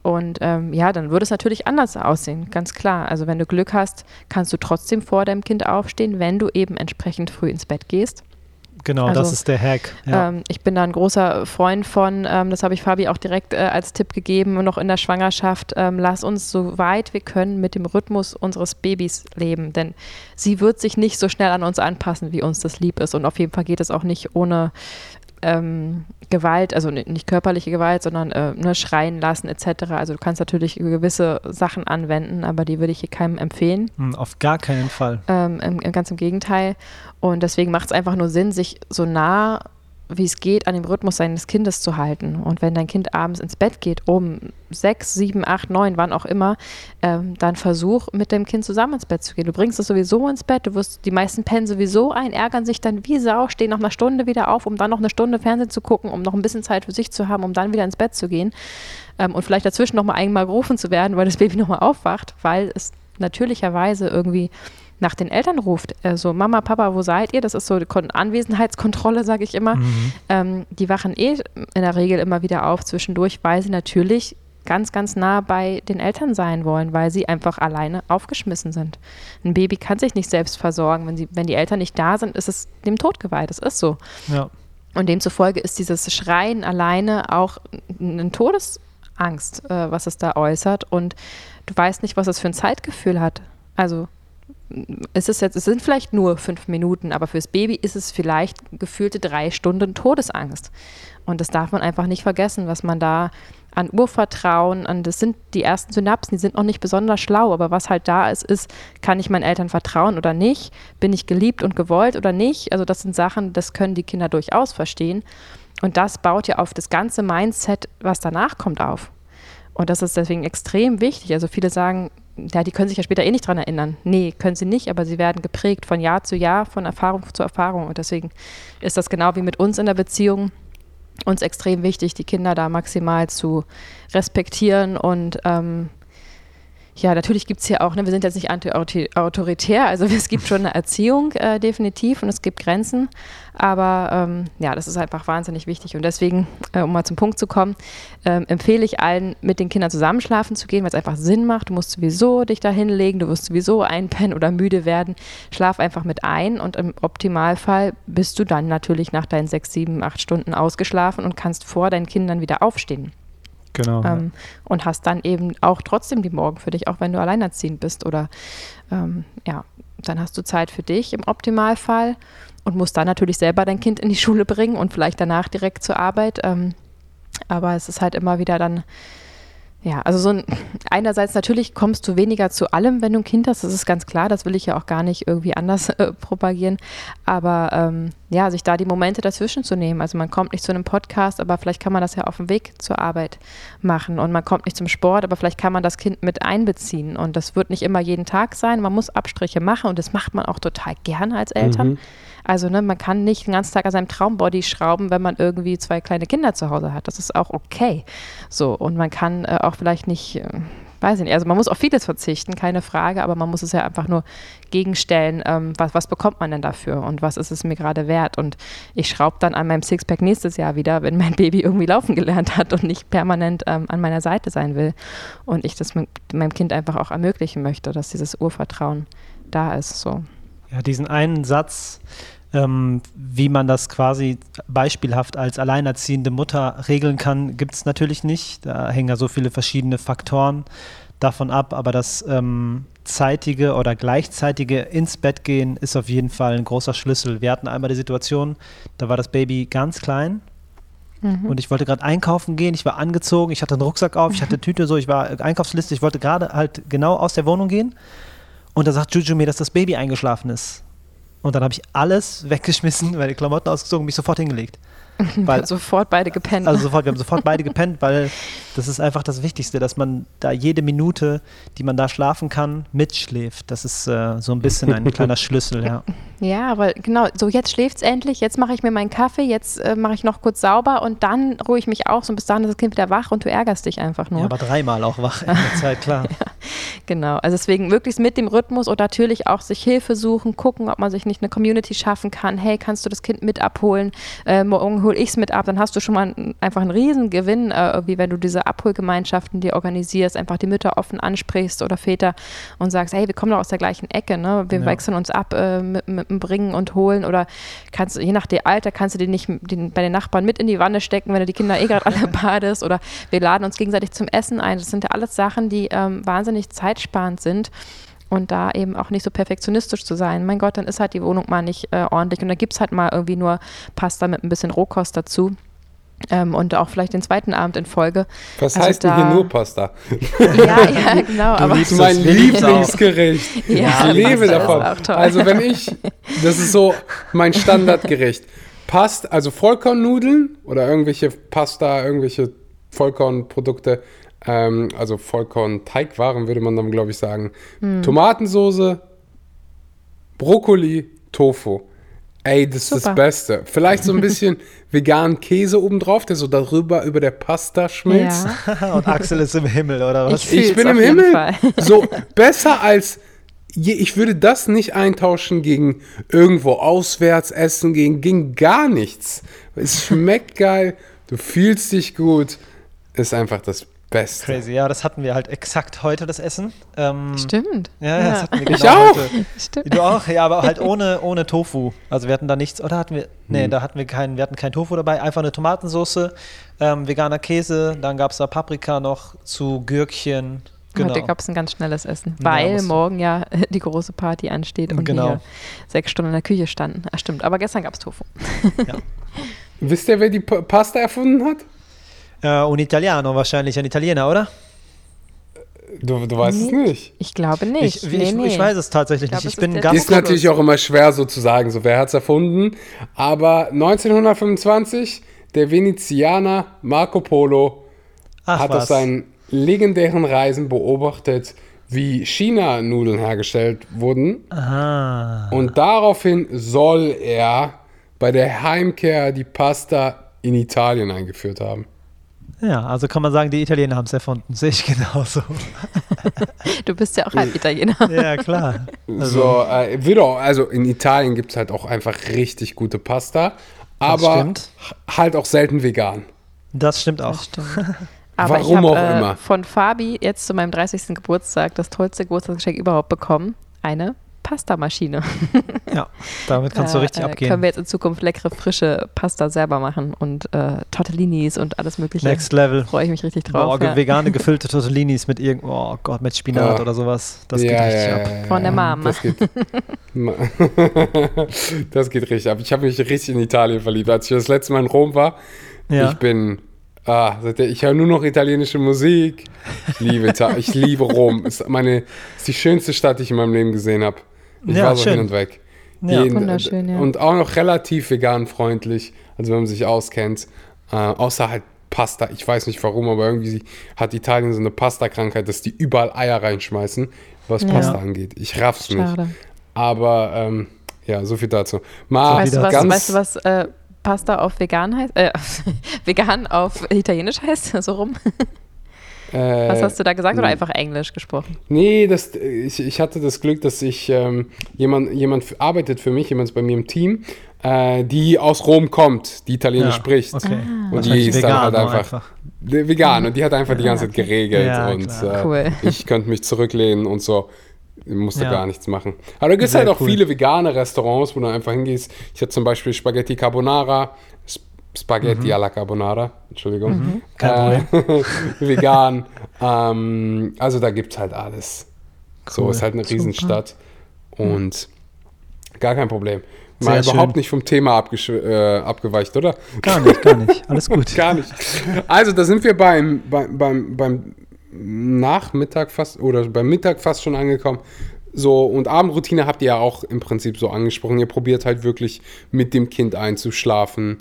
und ähm, ja, dann würde es natürlich anders aussehen, ganz klar. Also wenn du Glück hast, kannst du trotzdem vor deinem Kind aufstehen, wenn du eben entsprechend früh ins Bett gehst. Genau, also, das ist der Hack. Ja. Ähm, ich bin da ein großer Freund von, ähm, das habe ich Fabi auch direkt äh, als Tipp gegeben, noch in der Schwangerschaft, ähm, lass uns so weit wir können mit dem Rhythmus unseres Babys leben, denn sie wird sich nicht so schnell an uns anpassen, wie uns das lieb ist und auf jeden Fall geht es auch nicht ohne ähm, Gewalt, also nicht körperliche Gewalt, sondern äh, ne, schreien lassen etc. Also du kannst natürlich gewisse Sachen anwenden, aber die würde ich hier keinem empfehlen. Hm, auf gar keinen Fall. Ähm, im, ganz im Gegenteil. Und deswegen macht es einfach nur Sinn, sich so nah wie es geht, an dem Rhythmus seines Kindes zu halten. Und wenn dein Kind abends ins Bett geht, um sechs, sieben, acht, neun, wann auch immer, ähm, dann versuch mit dem Kind zusammen ins Bett zu gehen. Du bringst es sowieso ins Bett, du wirst die meisten pennen sowieso ein, ärgern sich dann wie Sau, stehen nach einer Stunde wieder auf, um dann noch eine Stunde Fernsehen zu gucken, um noch ein bisschen Zeit für sich zu haben, um dann wieder ins Bett zu gehen. Ähm, und vielleicht dazwischen noch mal einmal gerufen zu werden, weil das Baby noch mal aufwacht, weil es natürlicherweise irgendwie nach den Eltern ruft. Also Mama, Papa, wo seid ihr? Das ist so die Anwesenheitskontrolle, sage ich immer. Mhm. Ähm, die wachen eh in der Regel immer wieder auf zwischendurch, weil sie natürlich ganz, ganz nah bei den Eltern sein wollen, weil sie einfach alleine aufgeschmissen sind. Ein Baby kann sich nicht selbst versorgen. Wenn, sie, wenn die Eltern nicht da sind, ist es dem Tod geweiht. Das ist so. Ja. Und demzufolge ist dieses Schreien alleine auch eine Todesangst, äh, was es da äußert. Und du weißt nicht, was es für ein Zeitgefühl hat. Also es jetzt, es sind vielleicht nur fünf Minuten, aber fürs Baby ist es vielleicht gefühlte drei Stunden Todesangst. Und das darf man einfach nicht vergessen, was man da an Urvertrauen, an das sind die ersten Synapsen, die sind noch nicht besonders schlau, aber was halt da ist, ist, kann ich meinen Eltern vertrauen oder nicht? Bin ich geliebt und gewollt oder nicht? Also das sind Sachen, das können die Kinder durchaus verstehen. Und das baut ja auf das ganze Mindset, was danach kommt, auf. Und das ist deswegen extrem wichtig. Also viele sagen, ja, die können sich ja später eh nicht dran erinnern. Nee, können sie nicht, aber sie werden geprägt von Jahr zu Jahr, von Erfahrung zu Erfahrung. Und deswegen ist das genau wie mit uns in der Beziehung uns extrem wichtig, die Kinder da maximal zu respektieren und ähm, ja, natürlich gibt es hier auch, ne, wir sind jetzt nicht anti-autoritär, also es gibt schon eine Erziehung äh, definitiv und es gibt Grenzen, aber ähm, ja, das ist einfach wahnsinnig wichtig und deswegen, äh, um mal zum Punkt zu kommen, äh, empfehle ich allen, mit den Kindern zusammenschlafen zu gehen, weil es einfach Sinn macht. Du musst sowieso dich da hinlegen, du wirst sowieso einpennen oder müde werden. Schlaf einfach mit ein und im Optimalfall bist du dann natürlich nach deinen sechs, sieben, acht Stunden ausgeschlafen und kannst vor deinen Kindern wieder aufstehen. Genau. Ähm. Und hast dann eben auch trotzdem die Morgen für dich, auch wenn du alleinerziehend bist oder ähm, ja, dann hast du Zeit für dich im Optimalfall und musst dann natürlich selber dein Kind in die Schule bringen und vielleicht danach direkt zur Arbeit. Ähm, aber es ist halt immer wieder dann ja, also so ein, einerseits natürlich kommst du weniger zu allem, wenn du ein Kind hast, das ist ganz klar, das will ich ja auch gar nicht irgendwie anders äh, propagieren, aber ähm, ja, sich da die Momente dazwischen zu nehmen, also man kommt nicht zu einem Podcast, aber vielleicht kann man das ja auf dem Weg zur Arbeit machen und man kommt nicht zum Sport, aber vielleicht kann man das Kind mit einbeziehen und das wird nicht immer jeden Tag sein, man muss Abstriche machen und das macht man auch total gerne als Eltern. Mhm. Also ne, man kann nicht den ganzen Tag an seinem Traumbody schrauben, wenn man irgendwie zwei kleine Kinder zu Hause hat. Das ist auch okay. So, und man kann äh, auch vielleicht nicht, äh, weiß ich nicht, also man muss auf vieles verzichten, keine Frage, aber man muss es ja einfach nur gegenstellen, ähm, was, was bekommt man denn dafür und was ist es mir gerade wert? Und ich schraube dann an meinem Sixpack nächstes Jahr wieder, wenn mein Baby irgendwie laufen gelernt hat und nicht permanent ähm, an meiner Seite sein will. Und ich das mit meinem Kind einfach auch ermöglichen möchte, dass dieses Urvertrauen da ist. So. Ja, diesen einen Satz, ähm, wie man das quasi beispielhaft als alleinerziehende Mutter regeln kann, gibt es natürlich nicht. Da hängen ja so viele verschiedene Faktoren davon ab, aber das ähm, zeitige oder gleichzeitige ins Bett gehen ist auf jeden Fall ein großer Schlüssel. Wir hatten einmal die Situation, da war das Baby ganz klein, mhm. und ich wollte gerade einkaufen gehen, ich war angezogen, ich hatte einen Rucksack auf, ich hatte Tüte so, ich war Einkaufsliste, ich wollte gerade halt genau aus der Wohnung gehen und da sagt Juju mir, dass das Baby eingeschlafen ist. Und dann habe ich alles weggeschmissen, meine Klamotten ausgezogen mich sofort hingelegt. Weil, sofort beide gepennt. Also sofort, wir haben sofort beide gepennt, weil das ist einfach das Wichtigste, dass man da jede Minute, die man da schlafen kann, mitschläft. Das ist äh, so ein bisschen ein kleiner Schlüssel, ja. Ja, aber genau, so jetzt schläft es endlich, jetzt mache ich mir meinen Kaffee, jetzt äh, mache ich noch kurz sauber und dann ruhe ich mich aus und bis dahin ist das Kind wieder wach und du ärgerst dich einfach nur. Ja, aber dreimal auch wach in der Zeit, klar. ja, genau, also deswegen möglichst mit dem Rhythmus und natürlich auch sich Hilfe suchen, gucken, ob man sich nicht eine Community schaffen kann. Hey, kannst du das Kind mit abholen? Äh, morgen hole ich es mit ab, dann hast du schon mal ein, einfach einen Riesengewinn, äh, wie wenn du diese Abholgemeinschaften dir organisierst, einfach die Mütter offen ansprichst oder Väter und sagst, hey, wir kommen doch aus der gleichen Ecke, ne? wir ja. wechseln uns ab äh, mit, mit dem Bringen und Holen oder kannst du, je nach dem Alter, kannst du den nicht den, bei den Nachbarn mit in die Wanne stecken, wenn du die Kinder eh gerade alle badest oder wir laden uns gegenseitig zum Essen ein. Das sind ja alles Sachen, die ähm, wahnsinnig zeitsparend sind und da eben auch nicht so perfektionistisch zu sein. Mein Gott, dann ist halt die Wohnung mal nicht äh, ordentlich und da gibt es halt mal irgendwie nur Pasta mit ein bisschen Rohkost dazu. Ähm, und auch vielleicht den zweiten Abend in Folge. Was also heißt denn hier nur Pasta? ja, ja, genau. Du aber liebst mein Lieblingsgericht. ja, ich liebe davon. Also wenn ich, das ist so mein Standardgericht. Past, also Vollkornnudeln oder irgendwelche Pasta, irgendwelche Vollkornprodukte, ähm, also Vollkorn-Teigwaren würde man dann, glaube ich, sagen. Hm. Tomatensoße, Brokkoli, Tofu. Ey, das Super. ist das Beste. Vielleicht so ein bisschen veganen Käse obendrauf, der so darüber über der Pasta schmilzt. Ja. Und Axel ist im Himmel, oder was? Ich, ich bin im Himmel. Fall. So besser als ich würde das nicht eintauschen gegen irgendwo auswärts essen, gegen, gegen gar nichts. Es schmeckt geil, du fühlst dich gut, ist einfach das Beste. Crazy, ja, das hatten wir halt exakt heute, das Essen. Ähm, Stimmt. Ja, ja, das hatten wir genau ich auch. Heute. Stimmt. Du auch, ja, aber halt ohne, ohne Tofu. Also wir hatten da nichts, oder hatten wir, nee, hm. da hatten wir keinen, wir hatten kein Tofu dabei, einfach eine Tomatensauce, ähm, veganer Käse, dann gab es da Paprika noch zu Gürkchen, Genau. Heute gab es ein ganz schnelles Essen, weil ja, morgen ja die große Party ansteht und genau. wir sechs Stunden in der Küche standen. Ach stimmt, aber gestern gab es Tofu. Ja. Wisst ihr, wer die P Pasta erfunden hat? Uh, un Italiano wahrscheinlich, ein Italiener, oder? Du, du weißt nee, es nicht. Ich glaube nicht. Ich, nee, ich, nee. ich weiß es tatsächlich ich nicht. Ich bin ganz ist natürlich auch immer schwer so zu sagen, so wer hat es erfunden. Aber 1925 der Venezianer Marco Polo Ach, hat was. auf seinen legendären Reisen beobachtet, wie China-Nudeln hergestellt wurden. Aha. Und daraufhin soll er bei der Heimkehr die Pasta in Italien eingeführt haben. Ja, also kann man sagen, die Italiener haben es erfunden. Sehe ich genauso. du bist ja auch halb Italiener. ja, klar. Also, so, äh, wieder, also in Italien gibt es halt auch einfach richtig gute Pasta, aber halt auch selten vegan. Das stimmt auch. Das stimmt. Aber Warum ich habe äh, von Fabi jetzt zu meinem 30. Geburtstag das tollste Geburtstagsgeschenk überhaupt bekommen. Eine Pastamaschine. ja, damit kannst du richtig äh, abgehen. Können wir jetzt in Zukunft leckere, frische Pasta selber machen und äh, Tortellinis und alles mögliche. Next Level. Freue ich mich richtig drauf. Oh, ja. vegane gefüllte Tortellinis mit irgend, oh Gott, mit Spinat ja. oder sowas. Das ja, geht richtig ab. Von der Mom. Das geht, das geht richtig ab. Ich habe mich richtig in Italien verliebt. Als ich das letzte Mal in Rom war, ich bin Ah, ich höre nur noch italienische Musik. Ich liebe, ich liebe Rom. Ist meine, ist die schönste Stadt, die ich in meinem Leben gesehen habe. Ich ja, war so schön. hin und weg. Ja, Jeden, wunderschön, ja. Und auch noch relativ vegan freundlich, also wenn man sich auskennt. Äh, außer halt Pasta. Ich weiß nicht warum, aber irgendwie hat Italien so eine Pasta-Krankheit, dass die überall Eier reinschmeißen, was ja. Pasta angeht. Ich raff's Schade. nicht. Aber ähm, ja, so viel dazu. Mal weißt, du was, weißt du was, äh, Pasta auf vegan heißt, äh, vegan auf Italienisch heißt, so rum. Äh, Was hast du da gesagt oder einfach Englisch gesprochen? Nee, das, ich, ich hatte das Glück, dass ich ähm, jemand, jemand arbeitet für mich, jemand ist bei mir im Team, äh, die aus Rom kommt, die Italienisch ja, spricht. Okay. Ah. Und die ist dann halt einfach, einfach. vegan und die hat einfach die ganze Zeit geregelt ja, und äh, cool. ich könnte mich zurücklehnen und so. Ich musste ja. gar nichts machen. Aber da gibt es halt auch cool. viele vegane Restaurants, wo du einfach hingehst. Ich hatte zum Beispiel Spaghetti Carbonara, Spaghetti mhm. alla Carbonara, Entschuldigung. Mhm. Äh, vegan. ähm, also da gibt es halt alles. Cool. So ist halt eine Super. Riesenstadt. Und gar kein Problem. Mal Sehr überhaupt schön. nicht vom Thema äh, abgeweicht, oder? Gar nicht, gar nicht. Alles gut. gar nicht. Also, da sind wir beim, beim, beim, beim Nachmittag fast oder beim Mittag fast schon angekommen. So, und Abendroutine habt ihr ja auch im Prinzip so angesprochen. Ihr probiert halt wirklich mit dem Kind einzuschlafen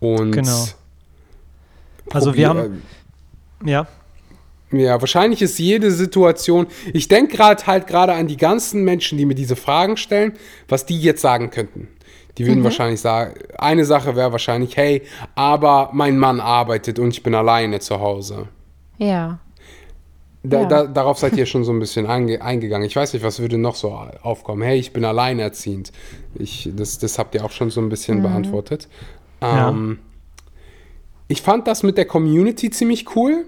und. Genau. Also, wir haben. Ja. Ja, wahrscheinlich ist jede Situation. Ich denke gerade halt gerade an die ganzen Menschen, die mir diese Fragen stellen, was die jetzt sagen könnten. Die würden mhm. wahrscheinlich sagen, eine Sache wäre wahrscheinlich, hey, aber mein Mann arbeitet und ich bin alleine zu Hause. Ja. Da, ja. da, darauf seid ihr schon so ein bisschen einge eingegangen. Ich weiß nicht, was würde noch so aufkommen? Hey, ich bin alleinerziehend. Ich, das, das habt ihr auch schon so ein bisschen mhm. beantwortet. Ähm. Ich fand das mit der Community ziemlich cool.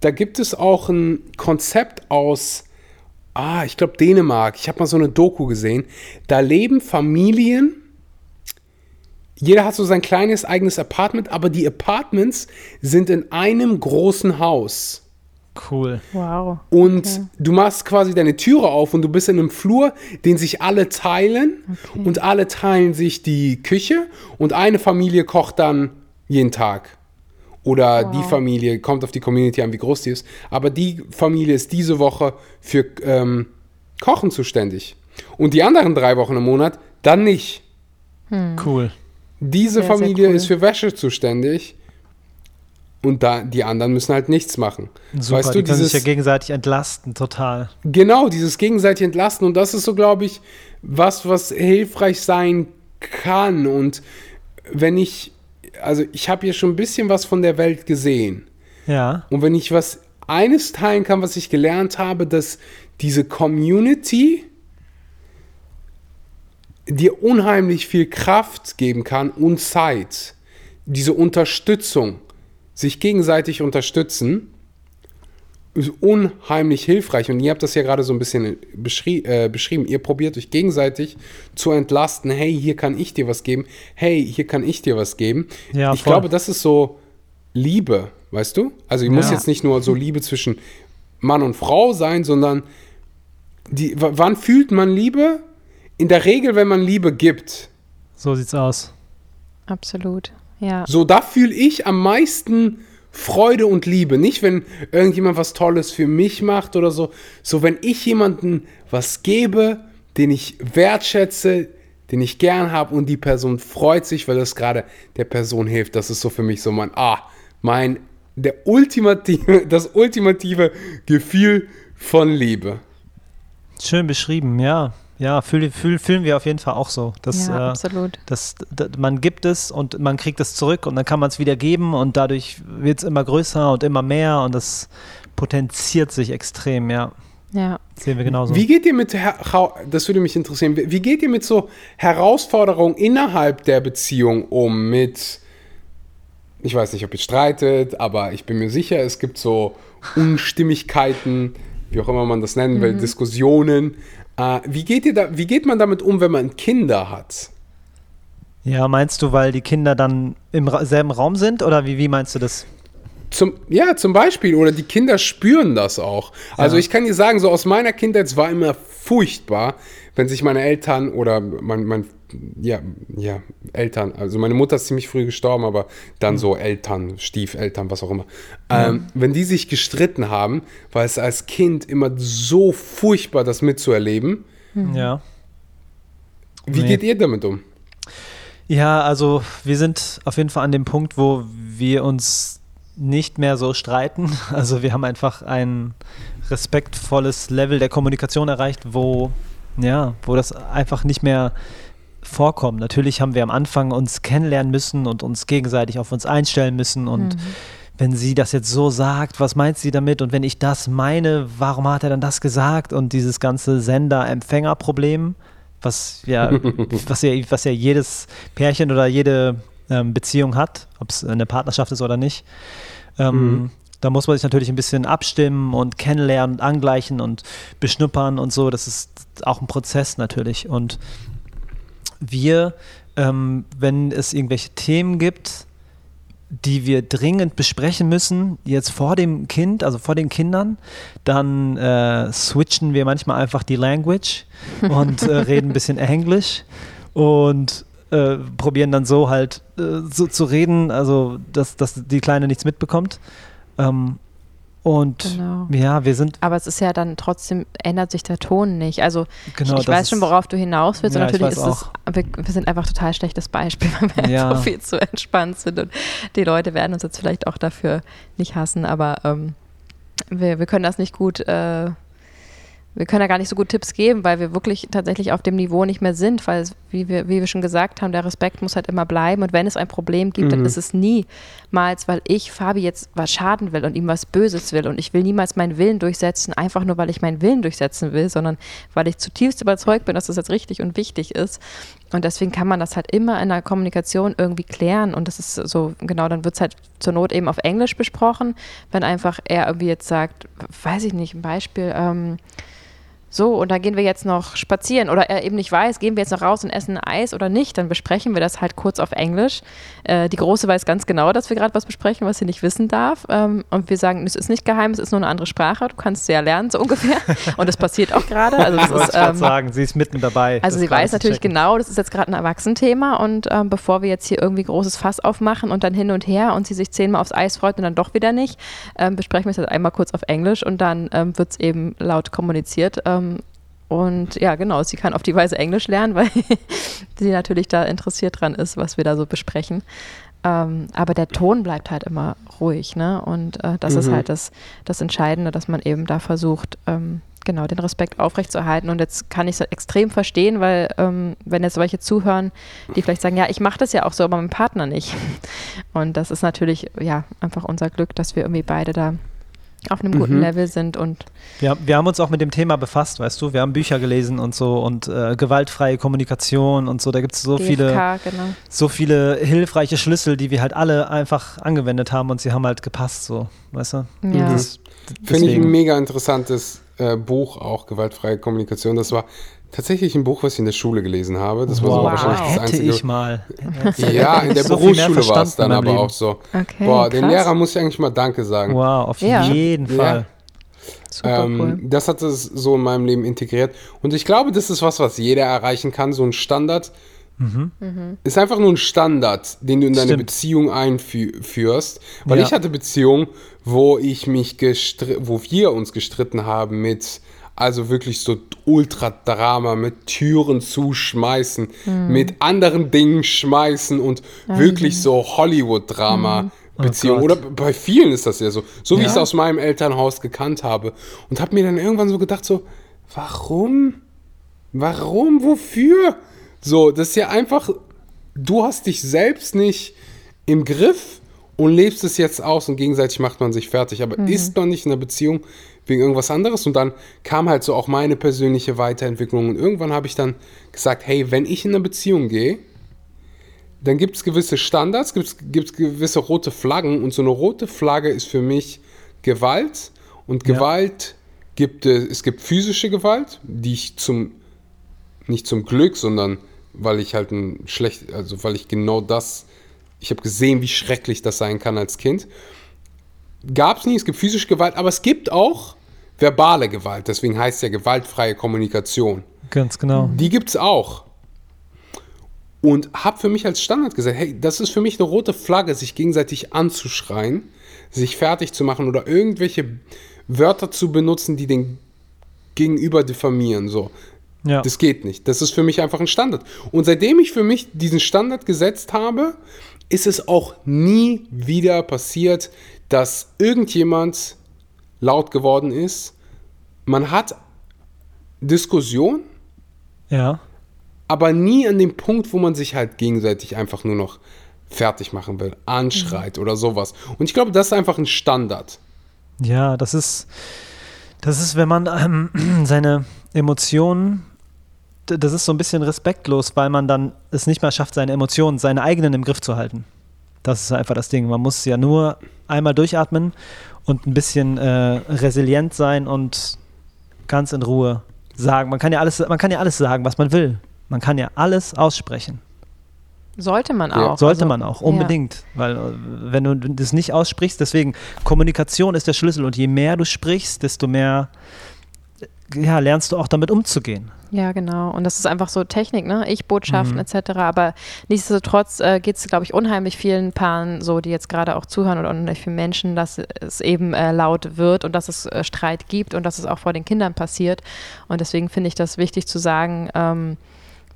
Da gibt es auch ein Konzept aus, ah, ich glaube Dänemark. Ich habe mal so eine Doku gesehen. Da leben Familien. Jeder hat so sein kleines eigenes Apartment, aber die Apartments sind in einem großen Haus. Cool. Wow. Und okay. du machst quasi deine Türe auf und du bist in einem Flur, den sich alle teilen. Okay. Und alle teilen sich die Küche und eine Familie kocht dann jeden Tag. Oder wow. die Familie, kommt auf die Community an, wie groß die ist. Aber die Familie ist diese Woche für ähm, Kochen zuständig. Und die anderen drei Wochen im Monat dann nicht. Hm. Cool. Diese sehr, Familie sehr cool. ist für Wäsche zuständig und da, die anderen müssen halt nichts machen. Super, weißt du, die können dieses, sich ja gegenseitig entlasten, total. Genau, dieses gegenseitig entlasten und das ist so, glaube ich, was, was hilfreich sein kann und wenn ich, also ich habe hier schon ein bisschen was von der Welt gesehen. Ja. Und wenn ich was eines teilen kann, was ich gelernt habe, dass diese Community dir unheimlich viel Kraft geben kann und Zeit. Diese Unterstützung, sich gegenseitig unterstützen, ist unheimlich hilfreich. Und ihr habt das ja gerade so ein bisschen beschrie äh, beschrieben. Ihr probiert euch gegenseitig zu entlasten. Hey, hier kann ich dir was geben. Hey, hier kann ich dir was geben. Ja, ich glaube, das ist so Liebe, weißt du? Also, ich ja. muss jetzt nicht nur so Liebe zwischen Mann und Frau sein, sondern die, wann fühlt man Liebe? in der Regel, wenn man Liebe gibt. So sieht's aus. Absolut, ja. So, da fühle ich am meisten Freude und Liebe. Nicht, wenn irgendjemand was Tolles für mich macht oder so. So, wenn ich jemandem was gebe, den ich wertschätze, den ich gern habe und die Person freut sich, weil das gerade der Person hilft. Das ist so für mich so mein, ah, mein, der ultimative, das ultimative Gefühl von Liebe. Schön beschrieben, ja. Ja, fühl, fühl, fühlen wir auf jeden Fall auch so. Dass, ja, äh, absolut. Dass, dass, man gibt es und man kriegt es zurück und dann kann man es wieder geben und dadurch wird es immer größer und immer mehr und das potenziert sich extrem, ja. Ja. Das sehen wir genauso. Wie geht ihr mit, das würde mich interessieren, wie geht ihr mit so Herausforderungen innerhalb der Beziehung um? Mit, ich weiß nicht, ob ihr streitet, aber ich bin mir sicher, es gibt so Unstimmigkeiten, wie auch immer man das nennen will, mhm. Diskussionen. Äh, wie, geht ihr da, wie geht man damit um, wenn man Kinder hat? Ja, meinst du, weil die Kinder dann im selben Raum sind oder wie, wie meinst du das? Zum, ja, zum Beispiel. Oder die Kinder spüren das auch. Also ja. ich kann dir sagen, so aus meiner Kindheit, es war immer furchtbar, wenn sich meine Eltern oder mein, mein ja, ja, Eltern, also meine Mutter ist ziemlich früh gestorben, aber dann mhm. so Eltern, Stiefeltern, was auch immer. Ähm, mhm. Wenn die sich gestritten haben, war es als Kind immer so furchtbar, das mitzuerleben. Mhm. Ja. Wie nee. geht ihr damit um? Ja, also wir sind auf jeden Fall an dem Punkt, wo wir uns nicht mehr so streiten. Also wir haben einfach ein respektvolles Level der Kommunikation erreicht, wo ja, wo das einfach nicht mehr vorkommen. Natürlich haben wir am Anfang uns kennenlernen müssen und uns gegenseitig auf uns einstellen müssen und mhm. wenn sie das jetzt so sagt, was meint sie damit? Und wenn ich das meine, warum hat er dann das gesagt? Und dieses ganze Sender-Empfänger-Problem, was ja, was ja, was ja jedes Pärchen oder jede ähm, Beziehung hat, ob es eine Partnerschaft ist oder nicht. Ähm, mhm. Da muss man sich natürlich ein bisschen abstimmen und kennenlernen und angleichen und beschnuppern und so. Das ist auch ein Prozess natürlich. Und wir, ähm, wenn es irgendwelche Themen gibt, die wir dringend besprechen müssen, jetzt vor dem Kind, also vor den Kindern, dann äh, switchen wir manchmal einfach die Language und äh, reden ein bisschen Englisch und äh, probieren dann so halt äh, so zu reden, also dass, dass die Kleine nichts mitbekommt. Ähm, und genau. ja, wir sind. Aber es ist ja dann trotzdem, ändert sich der Ton nicht. Also genau, ich, ich weiß schon, worauf du hinaus willst. Ja, und natürlich ist es, wir, wir, sind einfach total schlechtes Beispiel, weil wir ja. einfach viel zu entspannt sind. Und die Leute werden uns jetzt vielleicht auch dafür nicht hassen, aber ähm, wir, wir können das nicht gut äh, wir können ja gar nicht so gut Tipps geben, weil wir wirklich tatsächlich auf dem Niveau nicht mehr sind, weil, wie wir, wie wir schon gesagt haben, der Respekt muss halt immer bleiben. Und wenn es ein Problem gibt, mhm. dann ist es niemals, weil ich Fabi jetzt was schaden will und ihm was Böses will. Und ich will niemals meinen Willen durchsetzen, einfach nur, weil ich meinen Willen durchsetzen will, sondern weil ich zutiefst überzeugt bin, dass das jetzt richtig und wichtig ist. Und deswegen kann man das halt immer in der Kommunikation irgendwie klären. Und das ist so, genau, dann wird es halt zur Not eben auf Englisch besprochen, wenn einfach er irgendwie jetzt sagt, weiß ich nicht, ein Beispiel, ähm, so, und da gehen wir jetzt noch spazieren oder er eben nicht weiß, gehen wir jetzt noch raus und essen Eis oder nicht, dann besprechen wir das halt kurz auf Englisch. Äh, die Große weiß ganz genau, dass wir gerade was besprechen, was sie nicht wissen darf. Ähm, und wir sagen, es ist nicht geheim, es ist nur eine andere Sprache, du kannst sie ja lernen, so ungefähr. Und das passiert auch gerade. Also das ist, ähm, sagen, sie ist mitten dabei. Also sie weiß natürlich checken. genau, das ist jetzt gerade ein Erwachsenenthema und ähm, bevor wir jetzt hier irgendwie großes Fass aufmachen und dann hin und her und sie sich zehnmal aufs Eis freut und dann doch wieder nicht, ähm, besprechen wir es jetzt einmal kurz auf Englisch und dann ähm, wird es eben laut kommuniziert. Ähm, und ja, genau, sie kann auf die Weise Englisch lernen, weil sie natürlich da interessiert dran ist, was wir da so besprechen. Ähm, aber der Ton bleibt halt immer ruhig, ne? Und äh, das mhm. ist halt das, das Entscheidende, dass man eben da versucht, ähm, genau, den Respekt aufrechtzuerhalten. Und jetzt kann ich es extrem verstehen, weil ähm, wenn jetzt solche zuhören, die vielleicht sagen, ja, ich mache das ja auch so, aber mein Partner nicht. Und das ist natürlich, ja, einfach unser Glück, dass wir irgendwie beide da auf einem guten mhm. Level sind und wir, wir haben uns auch mit dem Thema befasst, weißt du, wir haben Bücher gelesen und so und äh, gewaltfreie Kommunikation und so, da gibt es so DFK, viele genau. so viele hilfreiche Schlüssel, die wir halt alle einfach angewendet haben und sie haben halt gepasst, so, weißt du? Ja. Das, Finde ich ein mega interessantes äh, Buch, auch gewaltfreie Kommunikation. Das war tatsächlich ein Buch, was ich in der Schule gelesen habe. Das war wow. so wahrscheinlich das Hätte einzige. ich mal. ja, in der so Berufsschule war es dann aber Leben. auch so. Okay, Boah, den Lehrer muss ich eigentlich mal Danke sagen. Wow, auf ja. jeden Fall. Ja. Super ähm, cool. Das hat es so in meinem Leben integriert. Und ich glaube, das ist was, was jeder erreichen kann, so ein Standard. Mhm. Ist einfach nur ein Standard, den du in deine Stimmt. Beziehung einführst. Weil ja. ich hatte Beziehungen, wo ich mich wo wir uns gestritten haben mit also wirklich so Ultra-Drama mit Türen zuschmeißen, mhm. mit anderen Dingen schmeißen und mhm. wirklich so Hollywood-Drama. Mhm. Beziehung. Oh Oder bei vielen ist das ja so. So wie ja? ich es aus meinem Elternhaus gekannt habe. Und habe mir dann irgendwann so gedacht, so, warum? Warum? Wofür? So, das ist ja einfach, du hast dich selbst nicht im Griff und lebst es jetzt aus und gegenseitig macht man sich fertig. Aber mhm. ist man nicht in einer Beziehung, wegen irgendwas anderes. Und dann kam halt so auch meine persönliche Weiterentwicklung. Und irgendwann habe ich dann gesagt, hey, wenn ich in eine Beziehung gehe, dann gibt es gewisse Standards, gibt es gewisse rote Flaggen. Und so eine rote Flagge ist für mich Gewalt. Und Gewalt ja. gibt es, es gibt physische Gewalt, die ich zum, nicht zum Glück, sondern weil ich halt ein schlecht, also weil ich genau das, ich habe gesehen, wie schrecklich das sein kann als Kind gab es nie, es gibt physische Gewalt, aber es gibt auch verbale Gewalt. Deswegen heißt es ja gewaltfreie Kommunikation. Ganz genau. Die gibt es auch. Und habe für mich als Standard gesagt, hey, das ist für mich eine rote Flagge, sich gegenseitig anzuschreien, sich fertig zu machen oder irgendwelche Wörter zu benutzen, die den Gegenüber diffamieren. So. Ja. Das geht nicht. Das ist für mich einfach ein Standard. Und seitdem ich für mich diesen Standard gesetzt habe, ist es auch nie wieder passiert, dass irgendjemand laut geworden ist. Man hat Diskussion. Ja. Aber nie an dem Punkt, wo man sich halt gegenseitig einfach nur noch fertig machen will, anschreit mhm. oder sowas. Und ich glaube, das ist einfach ein Standard. Ja, das ist, das ist, wenn man ähm, seine Emotionen, das ist so ein bisschen respektlos, weil man dann es nicht mehr schafft, seine Emotionen, seine eigenen im Griff zu halten. Das ist einfach das Ding. Man muss ja nur einmal durchatmen und ein bisschen äh, resilient sein und ganz in Ruhe sagen. Man kann ja alles, man kann ja alles sagen, was man will. Man kann ja alles aussprechen. Sollte man auch. Ja, sollte also, man auch, unbedingt. Ja. Weil äh, wenn du das nicht aussprichst, deswegen, Kommunikation ist der Schlüssel und je mehr du sprichst, desto mehr ja, lernst du auch damit umzugehen. Ja, genau. Und das ist einfach so Technik, ne? Ich-Botschaften mhm. etc. Aber nichtsdestotrotz äh, geht es, glaube ich, unheimlich vielen Paaren so, die jetzt gerade auch zuhören oder unheimlich vielen Menschen, dass es eben äh, laut wird und dass es äh, Streit gibt und dass es auch vor den Kindern passiert. Und deswegen finde ich das wichtig zu sagen, ähm,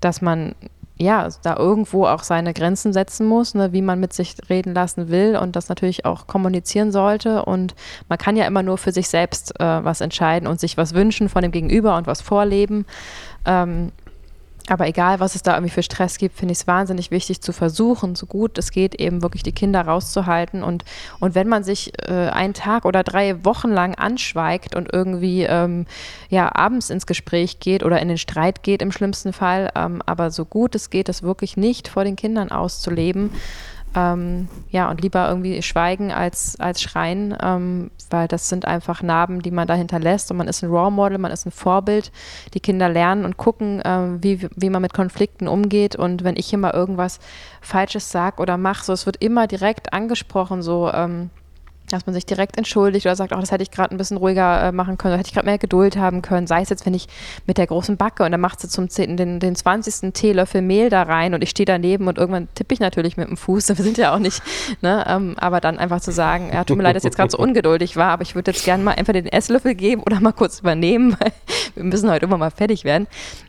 dass man ja, da irgendwo auch seine Grenzen setzen muss, ne, wie man mit sich reden lassen will und das natürlich auch kommunizieren sollte. Und man kann ja immer nur für sich selbst äh, was entscheiden und sich was wünschen von dem Gegenüber und was vorleben. Ähm, aber egal, was es da irgendwie für Stress gibt, finde ich es wahnsinnig wichtig zu versuchen, so gut es geht, eben wirklich die Kinder rauszuhalten. Und, und wenn man sich äh, einen Tag oder drei Wochen lang anschweigt und irgendwie ähm, ja, abends ins Gespräch geht oder in den Streit geht im schlimmsten Fall, ähm, aber so gut es geht, das wirklich nicht vor den Kindern auszuleben, Ähm, ja, und lieber irgendwie schweigen als, als schreien, ähm, weil das sind einfach Narben, die man da hinterlässt und man ist ein Raw Model, man ist ein Vorbild. Die Kinder lernen und gucken, ähm, wie, wie man mit Konflikten umgeht und wenn ich mal irgendwas Falsches sage oder mache, so es wird immer direkt angesprochen, so ähm, dass man sich direkt entschuldigt oder sagt, oh, das hätte ich gerade ein bisschen ruhiger äh, machen können, oder hätte ich gerade mehr Geduld haben können. Sei es jetzt, wenn ich mit der großen Backe und dann macht sie zum 10, den, den 20. Teelöffel Mehl da rein und ich stehe daneben und irgendwann tippe ich natürlich mit dem Fuß, wir sind ja auch nicht, ne? Ähm, aber dann einfach zu sagen, ja, tut mir leid, dass ich jetzt gerade so ungeduldig war, aber ich würde jetzt gerne mal entweder den Esslöffel geben oder mal kurz übernehmen, weil wir müssen heute immer mal fertig werden.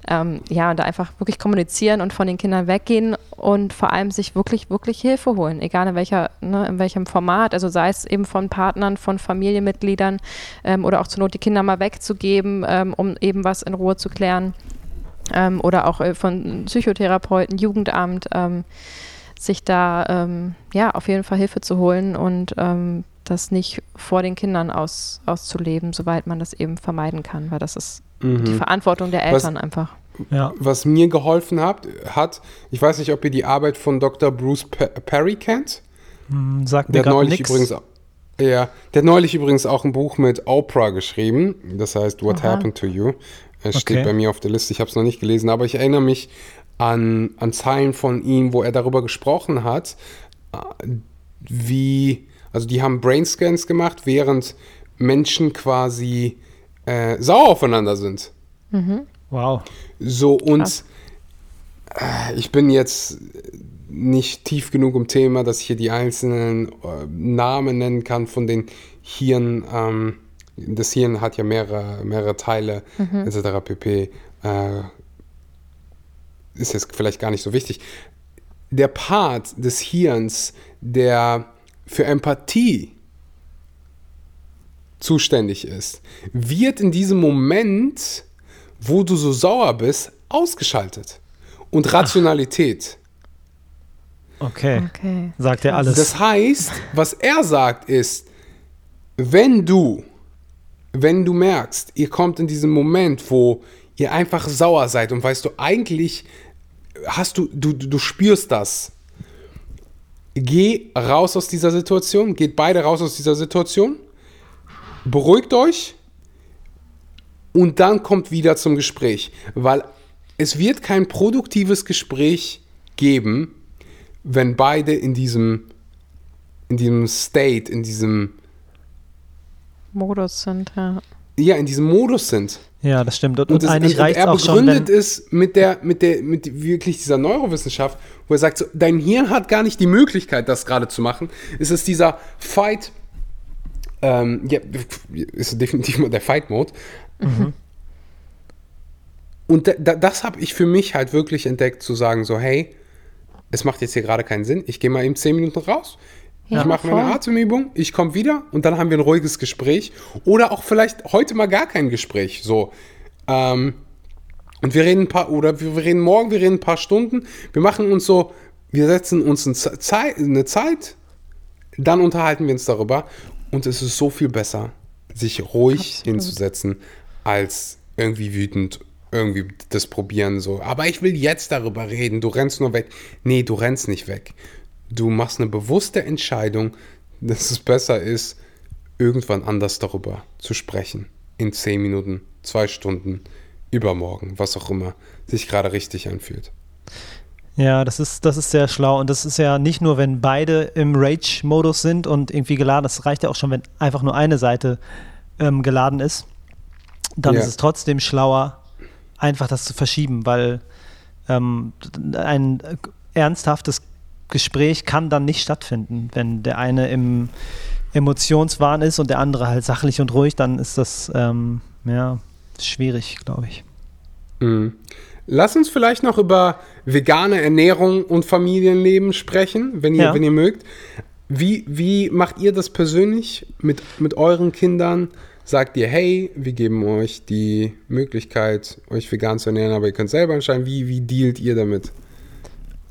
Ähm, ja, und da einfach wirklich kommunizieren und von den Kindern weggehen und vor allem sich wirklich, wirklich Hilfe holen, egal in welcher, ne, in welchem Format, also sei es eben von Partnern, von Familienmitgliedern ähm, oder auch zur Not die Kinder mal wegzugeben, ähm, um eben was in Ruhe zu klären. Ähm, oder auch äh, von Psychotherapeuten, Jugendamt, ähm, sich da ähm, ja auf jeden Fall Hilfe zu holen und ähm, das nicht vor den Kindern aus, auszuleben, soweit man das eben vermeiden kann, weil das ist mhm. die Verantwortung der Eltern was, einfach. Ja. Was mir geholfen hat, hat, ich weiß nicht, ob ihr die Arbeit von Dr. Bruce Perry kennt. Hm, sagt der hat neulich nix. übrigens ja, der hat neulich übrigens auch ein Buch mit Oprah geschrieben. Das heißt What Aha. Happened to You. Es okay. steht bei mir auf der Liste. Ich habe es noch nicht gelesen, aber ich erinnere mich an, an Zeilen von ihm, wo er darüber gesprochen hat, wie, also die haben Brainscans gemacht, während Menschen quasi äh, sauer aufeinander sind. Mhm. Wow. So und äh, ich bin jetzt nicht tief genug im Thema, dass ich hier die einzelnen äh, Namen nennen kann von den Hirn. Ähm, das Hirn hat ja mehrere, mehrere Teile, mhm. etc. pp. Äh, ist jetzt vielleicht gar nicht so wichtig. Der Part des Hirns, der für Empathie zuständig ist, wird in diesem Moment, wo du so sauer bist, ausgeschaltet. Und Rationalität. Okay. okay. Sagt er alles. Das heißt, was er sagt ist, wenn du, wenn du merkst, ihr kommt in diesen Moment, wo ihr einfach sauer seid und weißt du, eigentlich hast du, du, du spürst das. Geh raus aus dieser Situation, geht beide raus aus dieser Situation, beruhigt euch und dann kommt wieder zum Gespräch, weil es wird kein produktives Gespräch geben, wenn beide in diesem, in diesem State, in diesem Modus sind, ja. Ja, in diesem Modus sind. Ja, das stimmt. Und, und, das, eigentlich und, und er begründet schon, es mit der, mit der, mit wirklich dieser Neurowissenschaft, wo er sagt, so, dein Hirn hat gar nicht die Möglichkeit, das gerade zu machen. Es ist dieser Fight, ähm, ja, ist definitiv mal der Fight-Mode. Mhm. Und da, das habe ich für mich halt wirklich entdeckt, zu sagen, so, hey, es macht jetzt hier gerade keinen Sinn, ich gehe mal eben zehn Minuten raus, ja, ich mache meine Atemübung, ich komme wieder und dann haben wir ein ruhiges Gespräch. Oder auch vielleicht heute mal gar kein Gespräch. So. Ähm, und wir reden ein paar, oder wir, reden morgen, wir reden ein paar Stunden. Wir machen uns so, wir setzen uns eine Zeit, eine Zeit dann unterhalten wir uns darüber. Und es ist so viel besser, sich ruhig Absolut. hinzusetzen, als irgendwie wütend irgendwie das probieren so. Aber ich will jetzt darüber reden. Du rennst nur weg. Nee, du rennst nicht weg. Du machst eine bewusste Entscheidung, dass es besser ist, irgendwann anders darüber zu sprechen. In zehn Minuten, zwei Stunden, übermorgen, was auch immer sich gerade richtig anfühlt. Ja, das ist, das ist sehr schlau. Und das ist ja nicht nur, wenn beide im Rage-Modus sind und irgendwie geladen. Das reicht ja auch schon, wenn einfach nur eine Seite ähm, geladen ist. Dann ja. ist es trotzdem schlauer, einfach das zu verschieben, weil ähm, ein ernsthaftes Gespräch kann dann nicht stattfinden. Wenn der eine im Emotionswahn ist und der andere halt sachlich und ruhig, dann ist das ähm, ja, schwierig, glaube ich. Mhm. Lass uns vielleicht noch über vegane Ernährung und Familienleben sprechen, wenn ihr, ja. wenn ihr mögt. Wie, wie macht ihr das persönlich mit, mit euren Kindern? Sagt ihr, hey, wir geben euch die Möglichkeit, euch vegan zu ernähren, aber ihr könnt selber entscheiden, wie, wie dealt ihr damit?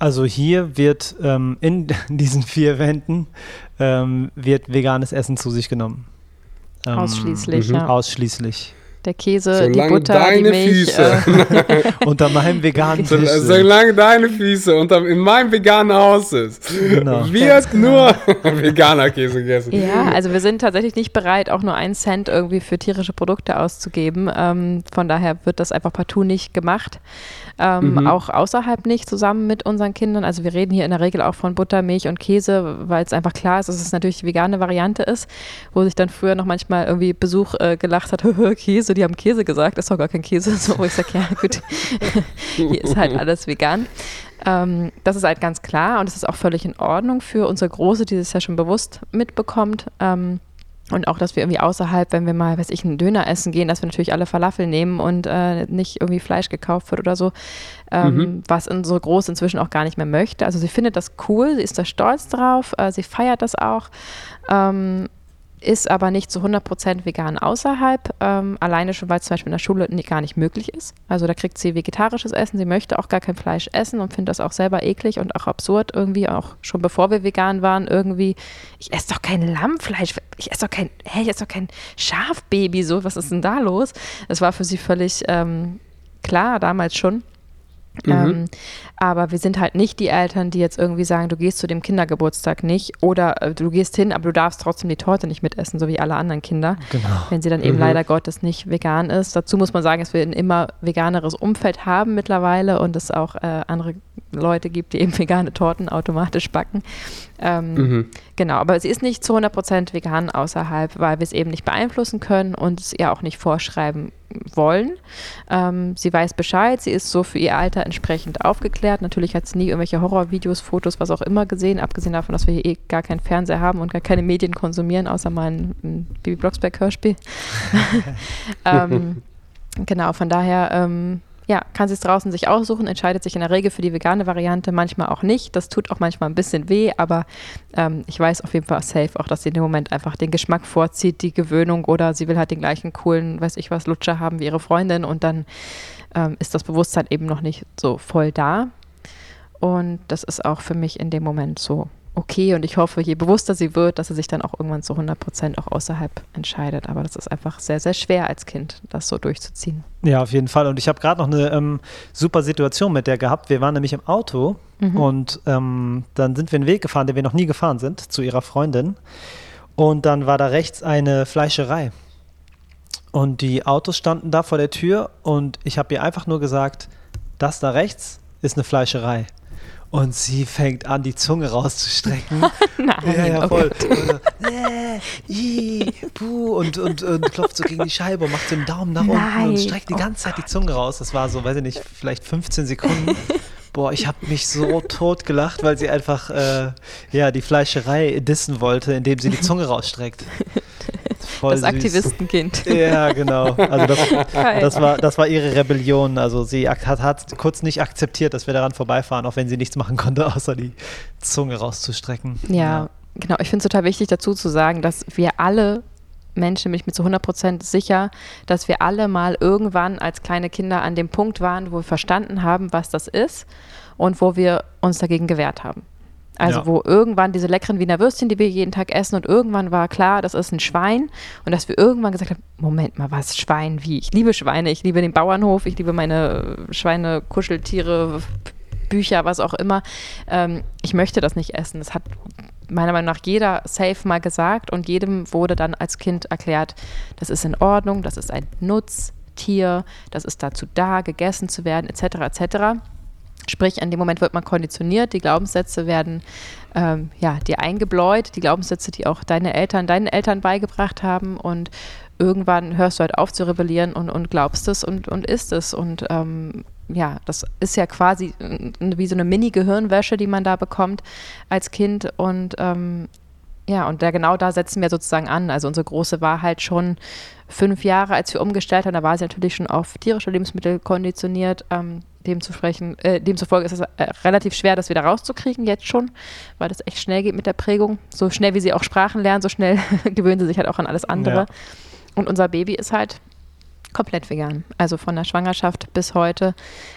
Also hier wird ähm, in diesen vier Wänden ähm, wird veganes Essen zu sich genommen. Ähm, ausschließlich, mhm. ja. Ausschließlich. Der Käse, solange die Butter, deine die Milch. Füße. Äh, unter meinem veganen Tisch. So, solange deine Füße unter, in meinem veganen Haus ist, genau. wird genau. nur veganer Käse gegessen. Ja, also wir sind tatsächlich nicht bereit, auch nur einen Cent irgendwie für tierische Produkte auszugeben. Ähm, von daher wird das einfach partout nicht gemacht. Ähm, mhm. Auch außerhalb nicht zusammen mit unseren Kindern. Also wir reden hier in der Regel auch von Butter, Milch und Käse, weil es einfach klar ist, dass es natürlich die vegane Variante ist, wo sich dann früher noch manchmal irgendwie Besuch äh, gelacht hat, Käse, die haben Käse gesagt, das ist doch gar kein Käse. So, wo ich sage, ja gut, hier ist halt alles vegan. Ähm, das ist halt ganz klar und es ist auch völlig in Ordnung für unsere Große, die es ja schon bewusst mitbekommt. Ähm, und auch, dass wir irgendwie außerhalb, wenn wir mal, weiß ich, einen Döner essen gehen, dass wir natürlich alle Falafel nehmen und äh, nicht irgendwie Fleisch gekauft wird oder so, ähm, mhm. was unsere Groß inzwischen auch gar nicht mehr möchte. Also sie findet das cool, sie ist da stolz drauf, äh, sie feiert das auch. Ähm, ist aber nicht zu 100% vegan außerhalb, ähm, alleine schon, weil es zum Beispiel in der Schule gar nicht möglich ist. Also da kriegt sie vegetarisches Essen, sie möchte auch gar kein Fleisch essen und findet das auch selber eklig und auch absurd irgendwie, auch schon bevor wir vegan waren, irgendwie, ich esse doch kein Lammfleisch, ich esse doch kein, hä, ich esse doch kein Schafbaby, so, was ist denn da los? Das war für sie völlig ähm, klar damals schon. Mhm. Ähm, aber wir sind halt nicht die Eltern, die jetzt irgendwie sagen, du gehst zu dem Kindergeburtstag nicht oder äh, du gehst hin, aber du darfst trotzdem die Torte nicht mitessen, so wie alle anderen Kinder. Genau. Wenn sie dann eben mhm. leider Gottes nicht vegan ist. Dazu muss man sagen, dass wir ein immer veganeres Umfeld haben mittlerweile und es auch äh, andere Leute gibt, die eben vegane Torten automatisch backen. Ähm, mhm. Genau, aber sie ist nicht zu 100% vegan außerhalb, weil wir es eben nicht beeinflussen können und es ihr auch nicht vorschreiben wollen. Ähm, sie weiß Bescheid, sie ist so für ihr Alter entsprechend aufgeklärt. Natürlich hat sie nie irgendwelche Horrorvideos, Fotos, was auch immer gesehen, abgesehen davon, dass wir hier eh gar keinen Fernseher haben und gar keine Medien konsumieren, außer mal ein, ein Bibi Blocksberg-Hörspiel. ähm, genau, von daher ähm, ja, kann sie es draußen sich aussuchen, entscheidet sich in der Regel für die vegane Variante, manchmal auch nicht. Das tut auch manchmal ein bisschen weh, aber ähm, ich weiß auf jeden Fall safe auch, dass sie in dem Moment einfach den Geschmack vorzieht, die Gewöhnung oder sie will halt den gleichen coolen, weiß ich was, Lutscher haben wie ihre Freundin und dann ähm, ist das Bewusstsein eben noch nicht so voll da. Und das ist auch für mich in dem Moment so okay und ich hoffe, je bewusster sie wird, dass sie sich dann auch irgendwann zu 100 Prozent auch außerhalb entscheidet. Aber das ist einfach sehr, sehr schwer als Kind, das so durchzuziehen. Ja, auf jeden Fall. Und ich habe gerade noch eine ähm, super Situation mit der gehabt. Wir waren nämlich im Auto mhm. und ähm, dann sind wir einen Weg gefahren, den wir noch nie gefahren sind, zu ihrer Freundin. Und dann war da rechts eine Fleischerei. Und die Autos standen da vor der Tür und ich habe ihr einfach nur gesagt, das da rechts ist eine Fleischerei. Und sie fängt an, die Zunge rauszustrecken. Nein, ja, ja, voll. und, und, und, klopft so gegen die Scheibe und macht so einen Daumen nach unten Nein. und streckt die ganze Zeit die Zunge raus. Das war so, weiß ich nicht, vielleicht 15 Sekunden. Boah, ich habe mich so tot gelacht, weil sie einfach äh, ja, die Fleischerei dissen wollte, indem sie die Zunge rausstreckt. Voll das süß. Aktivistenkind. Ja, genau. Also das, das, war, das war ihre Rebellion. Also sie hat, hat kurz nicht akzeptiert, dass wir daran vorbeifahren, auch wenn sie nichts machen konnte, außer die Zunge rauszustrecken. Ja, ja. genau. Ich finde es total wichtig dazu zu sagen, dass wir alle Menschen, bin ich mir zu 100% sicher, dass wir alle mal irgendwann als kleine Kinder an dem Punkt waren, wo wir verstanden haben, was das ist und wo wir uns dagegen gewehrt haben. Also ja. wo irgendwann diese leckeren Wiener Würstchen, die wir jeden Tag essen und irgendwann war klar, das ist ein Schwein und dass wir irgendwann gesagt haben, Moment mal, was Schwein wie? Ich liebe Schweine, ich liebe den Bauernhof, ich liebe meine Schweine, Kuscheltiere, Bücher, was auch immer. Ähm, ich möchte das nicht essen. Das hat meiner Meinung nach jeder safe mal gesagt und jedem wurde dann als Kind erklärt, das ist in Ordnung, das ist ein Nutztier, das ist dazu da, gegessen zu werden, etc. etc. Sprich, in dem Moment wird man konditioniert, die Glaubenssätze werden ähm, ja, dir eingebläut, die Glaubenssätze, die auch deine Eltern, deinen Eltern beigebracht haben und irgendwann hörst du halt auf zu rebellieren und, und glaubst es und, und isst es und ähm, ja, das ist ja quasi wie so eine Mini-Gehirnwäsche, die man da bekommt als Kind und ähm, ja, und da genau da setzen wir sozusagen an. Also unsere Große war halt schon fünf Jahre, als wir umgestellt haben, da war sie natürlich schon auf tierische Lebensmittel konditioniert. Ähm, demzusprechen, äh, demzufolge ist es äh, relativ schwer, das wieder rauszukriegen, jetzt schon, weil das echt schnell geht mit der Prägung. So schnell wie sie auch Sprachen lernen, so schnell gewöhnen sie sich halt auch an alles andere. Ja. Und unser Baby ist halt komplett vegan. Also von der Schwangerschaft bis heute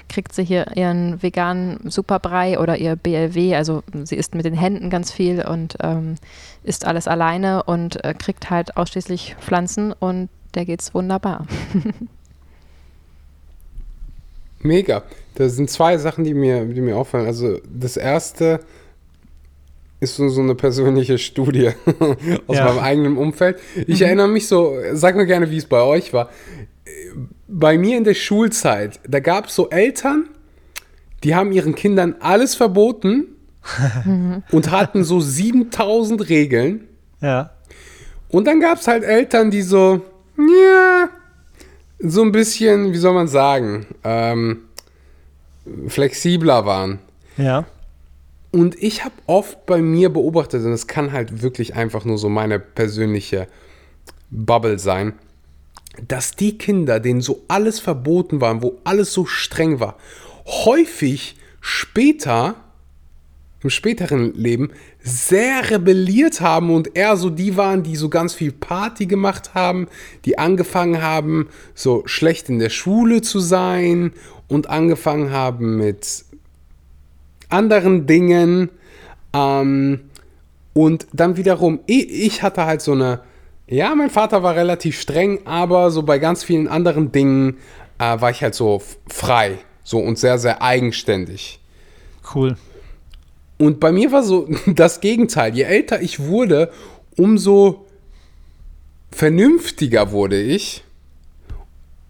kriegt sie hier ihren veganen Superbrei oder ihr BLW. Also sie isst mit den Händen ganz viel und ähm, isst alles alleine und äh, kriegt halt ausschließlich Pflanzen und der geht's wunderbar. Mega. Das sind zwei Sachen, die mir, die mir auffallen. Also das erste ist so, so eine persönliche Studie aus ja. meinem eigenen Umfeld. Ich mhm. erinnere mich so, sag mir gerne, wie es bei euch war. Bei mir in der Schulzeit, da gab es so Eltern, die haben ihren Kindern alles verboten und hatten so 7000 Regeln. Ja. Und dann gab es halt Eltern, die so, ja, so ein bisschen, wie soll man sagen, ähm, flexibler waren. Ja. Und ich habe oft bei mir beobachtet, und es kann halt wirklich einfach nur so meine persönliche Bubble sein, dass die Kinder, denen so alles verboten war, wo alles so streng war, häufig später, im späteren Leben, sehr rebelliert haben und eher so die waren, die so ganz viel Party gemacht haben, die angefangen haben, so schlecht in der Schule zu sein und angefangen haben mit anderen Dingen. Ähm, und dann wiederum, ich hatte halt so eine, ja, mein Vater war relativ streng, aber so bei ganz vielen anderen Dingen äh, war ich halt so frei, so und sehr, sehr eigenständig. Cool. Und bei mir war so das Gegenteil. Je älter ich wurde, umso vernünftiger wurde ich.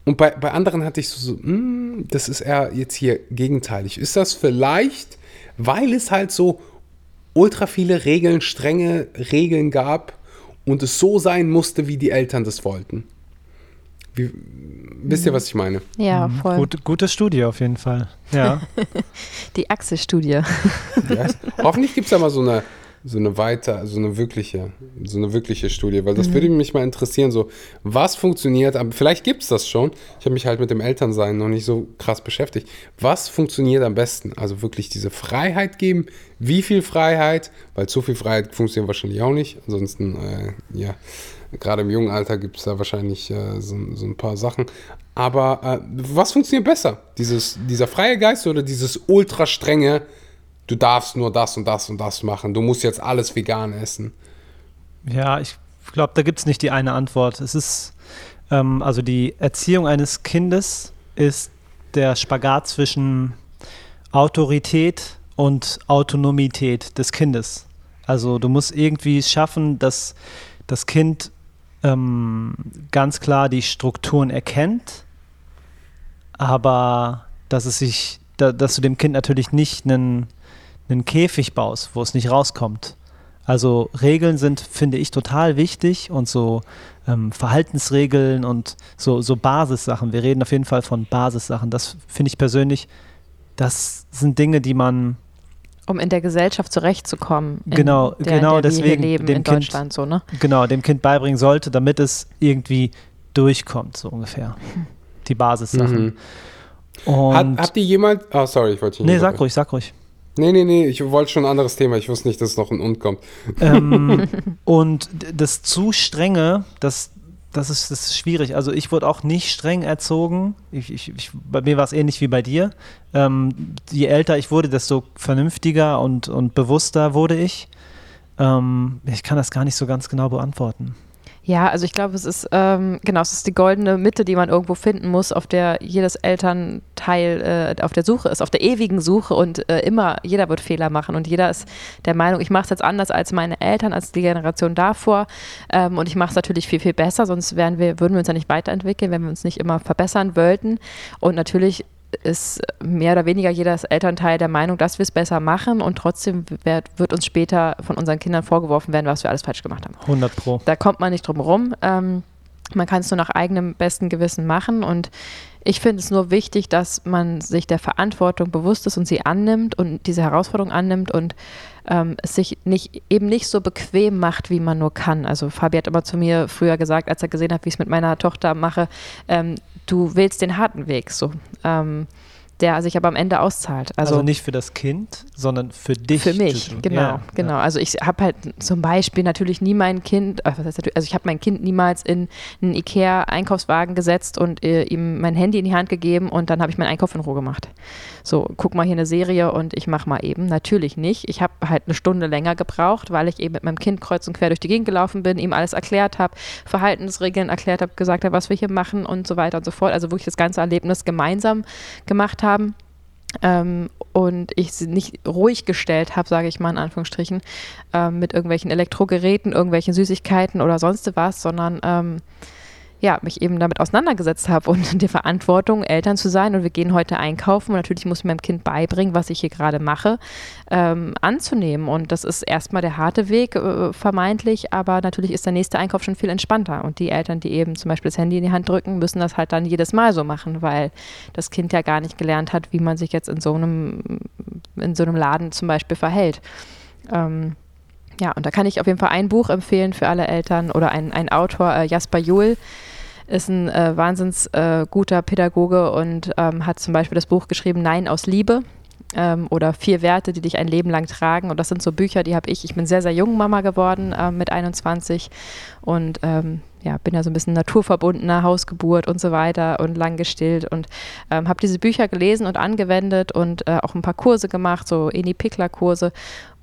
Und bei, bei anderen hatte ich so, so hm, das ist eher jetzt hier gegenteilig. Ist das vielleicht weil es halt so ultra viele Regeln, strenge Regeln gab und es so sein musste, wie die Eltern das wollten. Wie, wisst ihr, was ich meine? Ja, mhm. voll. Gut, gute Studie auf jeden Fall. Ja. die Achse-Studie. Ja, hoffentlich gibt es ja mal so eine so eine weiter, so eine wirkliche, so eine wirkliche Studie, weil das mhm. würde mich mal interessieren, so was funktioniert, aber vielleicht gibt es das schon. Ich habe mich halt mit dem Elternsein noch nicht so krass beschäftigt. Was funktioniert am besten? Also wirklich diese Freiheit geben. Wie viel Freiheit? Weil zu viel Freiheit funktioniert wahrscheinlich auch nicht. Ansonsten, äh, ja, gerade im jungen Alter gibt es da wahrscheinlich äh, so, so, ein paar Sachen. Aber äh, was funktioniert besser? Dieses, dieser freie Geist oder dieses ultra strenge, du darfst nur das und das und das machen. Du musst jetzt alles vegan essen. Ja, ich glaube, da gibt es nicht die eine Antwort. Es ist, ähm, also die Erziehung eines Kindes ist der Spagat zwischen Autorität und Autonomität des Kindes. Also du musst irgendwie schaffen, dass das Kind ähm, ganz klar die Strukturen erkennt, aber dass es sich, da, dass du dem Kind natürlich nicht einen einen Käfig baust, wo es nicht rauskommt. Also Regeln sind, finde ich, total wichtig und so ähm, Verhaltensregeln und so, so Basissachen. Wir reden auf jeden Fall von Basissachen. Das finde ich persönlich, das sind Dinge, die man um in der Gesellschaft zurechtzukommen. Genau, der, genau der deswegen leben dem in kind, Deutschland so, ne? Genau, dem Kind beibringen sollte, damit es irgendwie durchkommt, so ungefähr. Die Basissachen. Mhm. Hat, habt ihr jemand. Ah, oh, sorry, ich wollte nicht. Nee, sag ruhig, sag ruhig. Nee, nee, nee, ich wollte schon ein anderes Thema. Ich wusste nicht, dass es noch ein Und kommt. Ähm, und das zu strenge, das, das, ist, das ist schwierig. Also ich wurde auch nicht streng erzogen. Ich, ich, ich, bei mir war es ähnlich wie bei dir. Ähm, je älter ich wurde, desto vernünftiger und, und bewusster wurde ich. Ähm, ich kann das gar nicht so ganz genau beantworten. Ja, also ich glaube, es ist ähm, genau, es ist die goldene Mitte, die man irgendwo finden muss, auf der jedes Elternteil äh, auf der Suche ist, auf der ewigen Suche und äh, immer jeder wird Fehler machen und jeder ist der Meinung, ich mache es jetzt anders als meine Eltern, als die Generation davor ähm, und ich mache es natürlich viel viel besser, sonst wären wir, würden wir uns ja nicht weiterentwickeln, wenn wir uns nicht immer verbessern wollten. Und natürlich ist mehr oder weniger jedes Elternteil der Meinung, dass wir es besser machen und trotzdem wird, wird, uns später von unseren Kindern vorgeworfen werden, was wir alles falsch gemacht haben. 100 Pro. Da kommt man nicht drum rum. Ähm, man kann es nur nach eigenem besten Gewissen machen und ich finde es nur wichtig, dass man sich der Verantwortung bewusst ist und sie annimmt und diese Herausforderung annimmt und ähm, es sich nicht, eben nicht so bequem macht, wie man nur kann. Also Fabi hat immer zu mir früher gesagt, als er gesehen hat, wie ich es mit meiner Tochter mache, ähm, du wählst den harten Weg. So. Ähm, der sich aber am Ende auszahlt. Also, also nicht für das Kind, sondern für dich. Für mich, genau, ja, genau. Ja. Also ich habe halt zum Beispiel natürlich nie mein Kind, äh, also ich habe mein Kind niemals in einen Ikea-Einkaufswagen gesetzt und äh, ihm mein Handy in die Hand gegeben und dann habe ich meinen Einkauf in Ruhe gemacht. So, guck mal hier eine Serie und ich mache mal eben. Natürlich nicht. Ich habe halt eine Stunde länger gebraucht, weil ich eben mit meinem Kind kreuz und quer durch die Gegend gelaufen bin, ihm alles erklärt habe, Verhaltensregeln erklärt habe, gesagt habe, was wir hier machen und so weiter und so fort. Also wirklich das ganze Erlebnis gemeinsam gemacht haben. Ähm, und ich sie nicht ruhig gestellt habe, sage ich mal in Anführungsstrichen, ähm, mit irgendwelchen Elektrogeräten, irgendwelchen Süßigkeiten oder sonst was, sondern ähm, ja, mich eben damit auseinandergesetzt habe und die Verantwortung, Eltern zu sein. Und wir gehen heute einkaufen und natürlich muss ich meinem Kind beibringen, was ich hier gerade mache, ähm, anzunehmen. Und das ist erstmal der harte Weg, äh, vermeintlich, aber natürlich ist der nächste Einkauf schon viel entspannter. Und die Eltern, die eben zum Beispiel das Handy in die Hand drücken, müssen das halt dann jedes Mal so machen, weil das Kind ja gar nicht gelernt hat, wie man sich jetzt in so einem, in so einem Laden zum Beispiel verhält. Ähm, ja, und da kann ich auf jeden Fall ein Buch empfehlen für alle Eltern oder ein, ein Autor, äh, Jasper Juhl, ist ein äh, wahnsinns äh, guter Pädagoge und ähm, hat zum Beispiel das Buch geschrieben Nein aus Liebe ähm, oder Vier Werte, die dich ein Leben lang tragen. Und das sind so Bücher, die habe ich. Ich bin sehr, sehr jung Mama geworden äh, mit 21 und ähm, ja, bin ja so ein bisschen naturverbundener, Hausgeburt und so weiter und lang gestillt und ähm, habe diese Bücher gelesen und angewendet und äh, auch ein paar Kurse gemacht, so Eni Pickler Kurse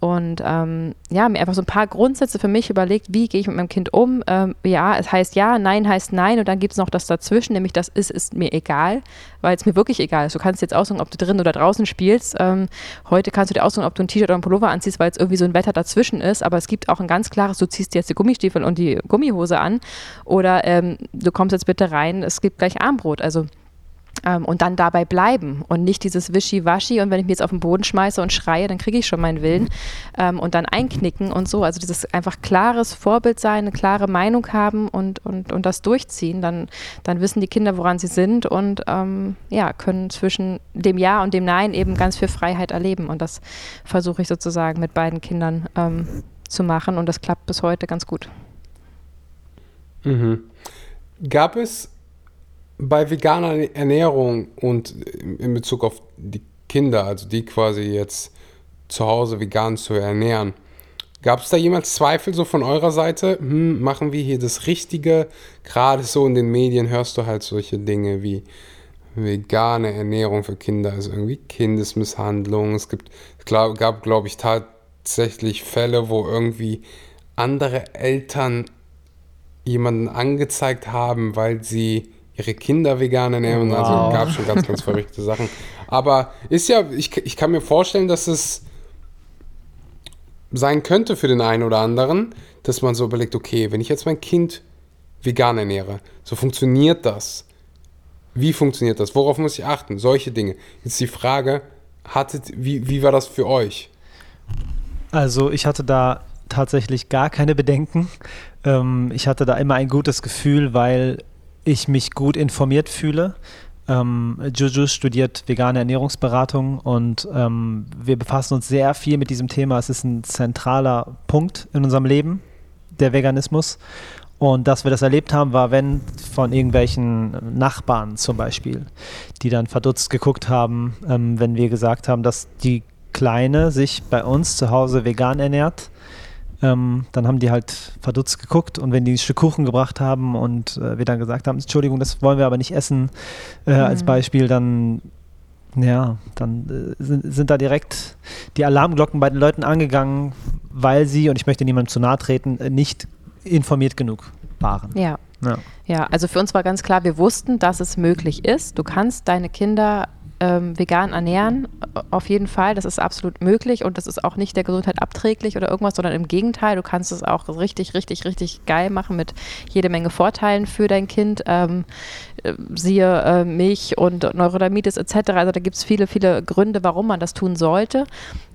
und ähm, ja, mir einfach so ein paar Grundsätze für mich überlegt, wie gehe ich mit meinem Kind um. Ähm, ja, es heißt ja, nein heißt nein und dann gibt es noch das dazwischen, nämlich das ist, ist mir egal, weil es mir wirklich egal ist. Du kannst jetzt aussuchen, ob du drin oder draußen spielst. Ähm, heute kannst du dir aussuchen, ob du ein T-Shirt oder ein Pullover anziehst, weil es irgendwie so ein Wetter dazwischen ist, aber es gibt auch ein ganz klares, du ziehst dir jetzt die Gummistiefel und die Gummihose an oder ähm, du kommst jetzt bitte rein, es gibt gleich Armbrot. Also ähm, und dann dabei bleiben und nicht dieses Wischi-Waschi und wenn ich mich jetzt auf den Boden schmeiße und schreie, dann kriege ich schon meinen Willen ähm, und dann einknicken und so. Also dieses einfach klares Vorbild sein, eine klare Meinung haben und, und, und das durchziehen, dann, dann wissen die Kinder, woran sie sind und ähm, ja, können zwischen dem Ja und dem Nein eben ganz viel Freiheit erleben. Und das versuche ich sozusagen mit beiden Kindern ähm, zu machen und das klappt bis heute ganz gut. Mhm. Gab es bei veganer Ernährung und in Bezug auf die Kinder, also die quasi jetzt zu Hause vegan zu ernähren, gab es da jemals Zweifel so von eurer Seite? Hm, machen wir hier das Richtige? Gerade so in den Medien hörst du halt solche Dinge wie vegane Ernährung für Kinder, also irgendwie Kindesmisshandlung. Es gibt, glaub, gab, glaube ich, tatsächlich Fälle, wo irgendwie andere Eltern jemanden angezeigt haben, weil sie ihre Kinder vegan ernähren. Also wow. Also gab schon ganz, ganz verrückte Sachen. Aber ist ja, ich, ich kann mir vorstellen, dass es sein könnte für den einen oder anderen, dass man so überlegt, okay, wenn ich jetzt mein Kind vegan ernähre, so funktioniert das. Wie funktioniert das? Worauf muss ich achten? Solche Dinge. Jetzt die Frage, hattet, wie, wie war das für euch? Also ich hatte da tatsächlich gar keine Bedenken. Ähm, ich hatte da immer ein gutes Gefühl, weil ich mich gut informiert fühle. Ähm, Juju studiert vegane Ernährungsberatung und ähm, wir befassen uns sehr viel mit diesem Thema. Es ist ein zentraler Punkt in unserem Leben, der Veganismus. Und dass wir das erlebt haben, war, wenn von irgendwelchen Nachbarn zum Beispiel, die dann verdutzt geguckt haben, ähm, wenn wir gesagt haben, dass die Kleine sich bei uns zu Hause vegan ernährt ähm, dann haben die halt verdutzt geguckt und wenn die ein Stück Kuchen gebracht haben und äh, wir dann gesagt haben, Entschuldigung, das wollen wir aber nicht essen, äh, mhm. als Beispiel, dann ja, dann äh, sind, sind, da direkt die Alarmglocken bei den Leuten angegangen, weil sie, und ich möchte niemandem zu nahe treten, äh, nicht informiert genug waren. Ja. ja. Ja, also für uns war ganz klar, wir wussten, dass es möglich ist. Du kannst deine Kinder ähm, vegan ernähren, auf jeden Fall. Das ist absolut möglich und das ist auch nicht der Gesundheit abträglich oder irgendwas, sondern im Gegenteil, du kannst es auch richtig, richtig, richtig geil machen mit jede Menge Vorteilen für dein Kind. Ähm, äh, siehe äh, Milch und Neurodermitis etc. Also da gibt es viele, viele Gründe, warum man das tun sollte.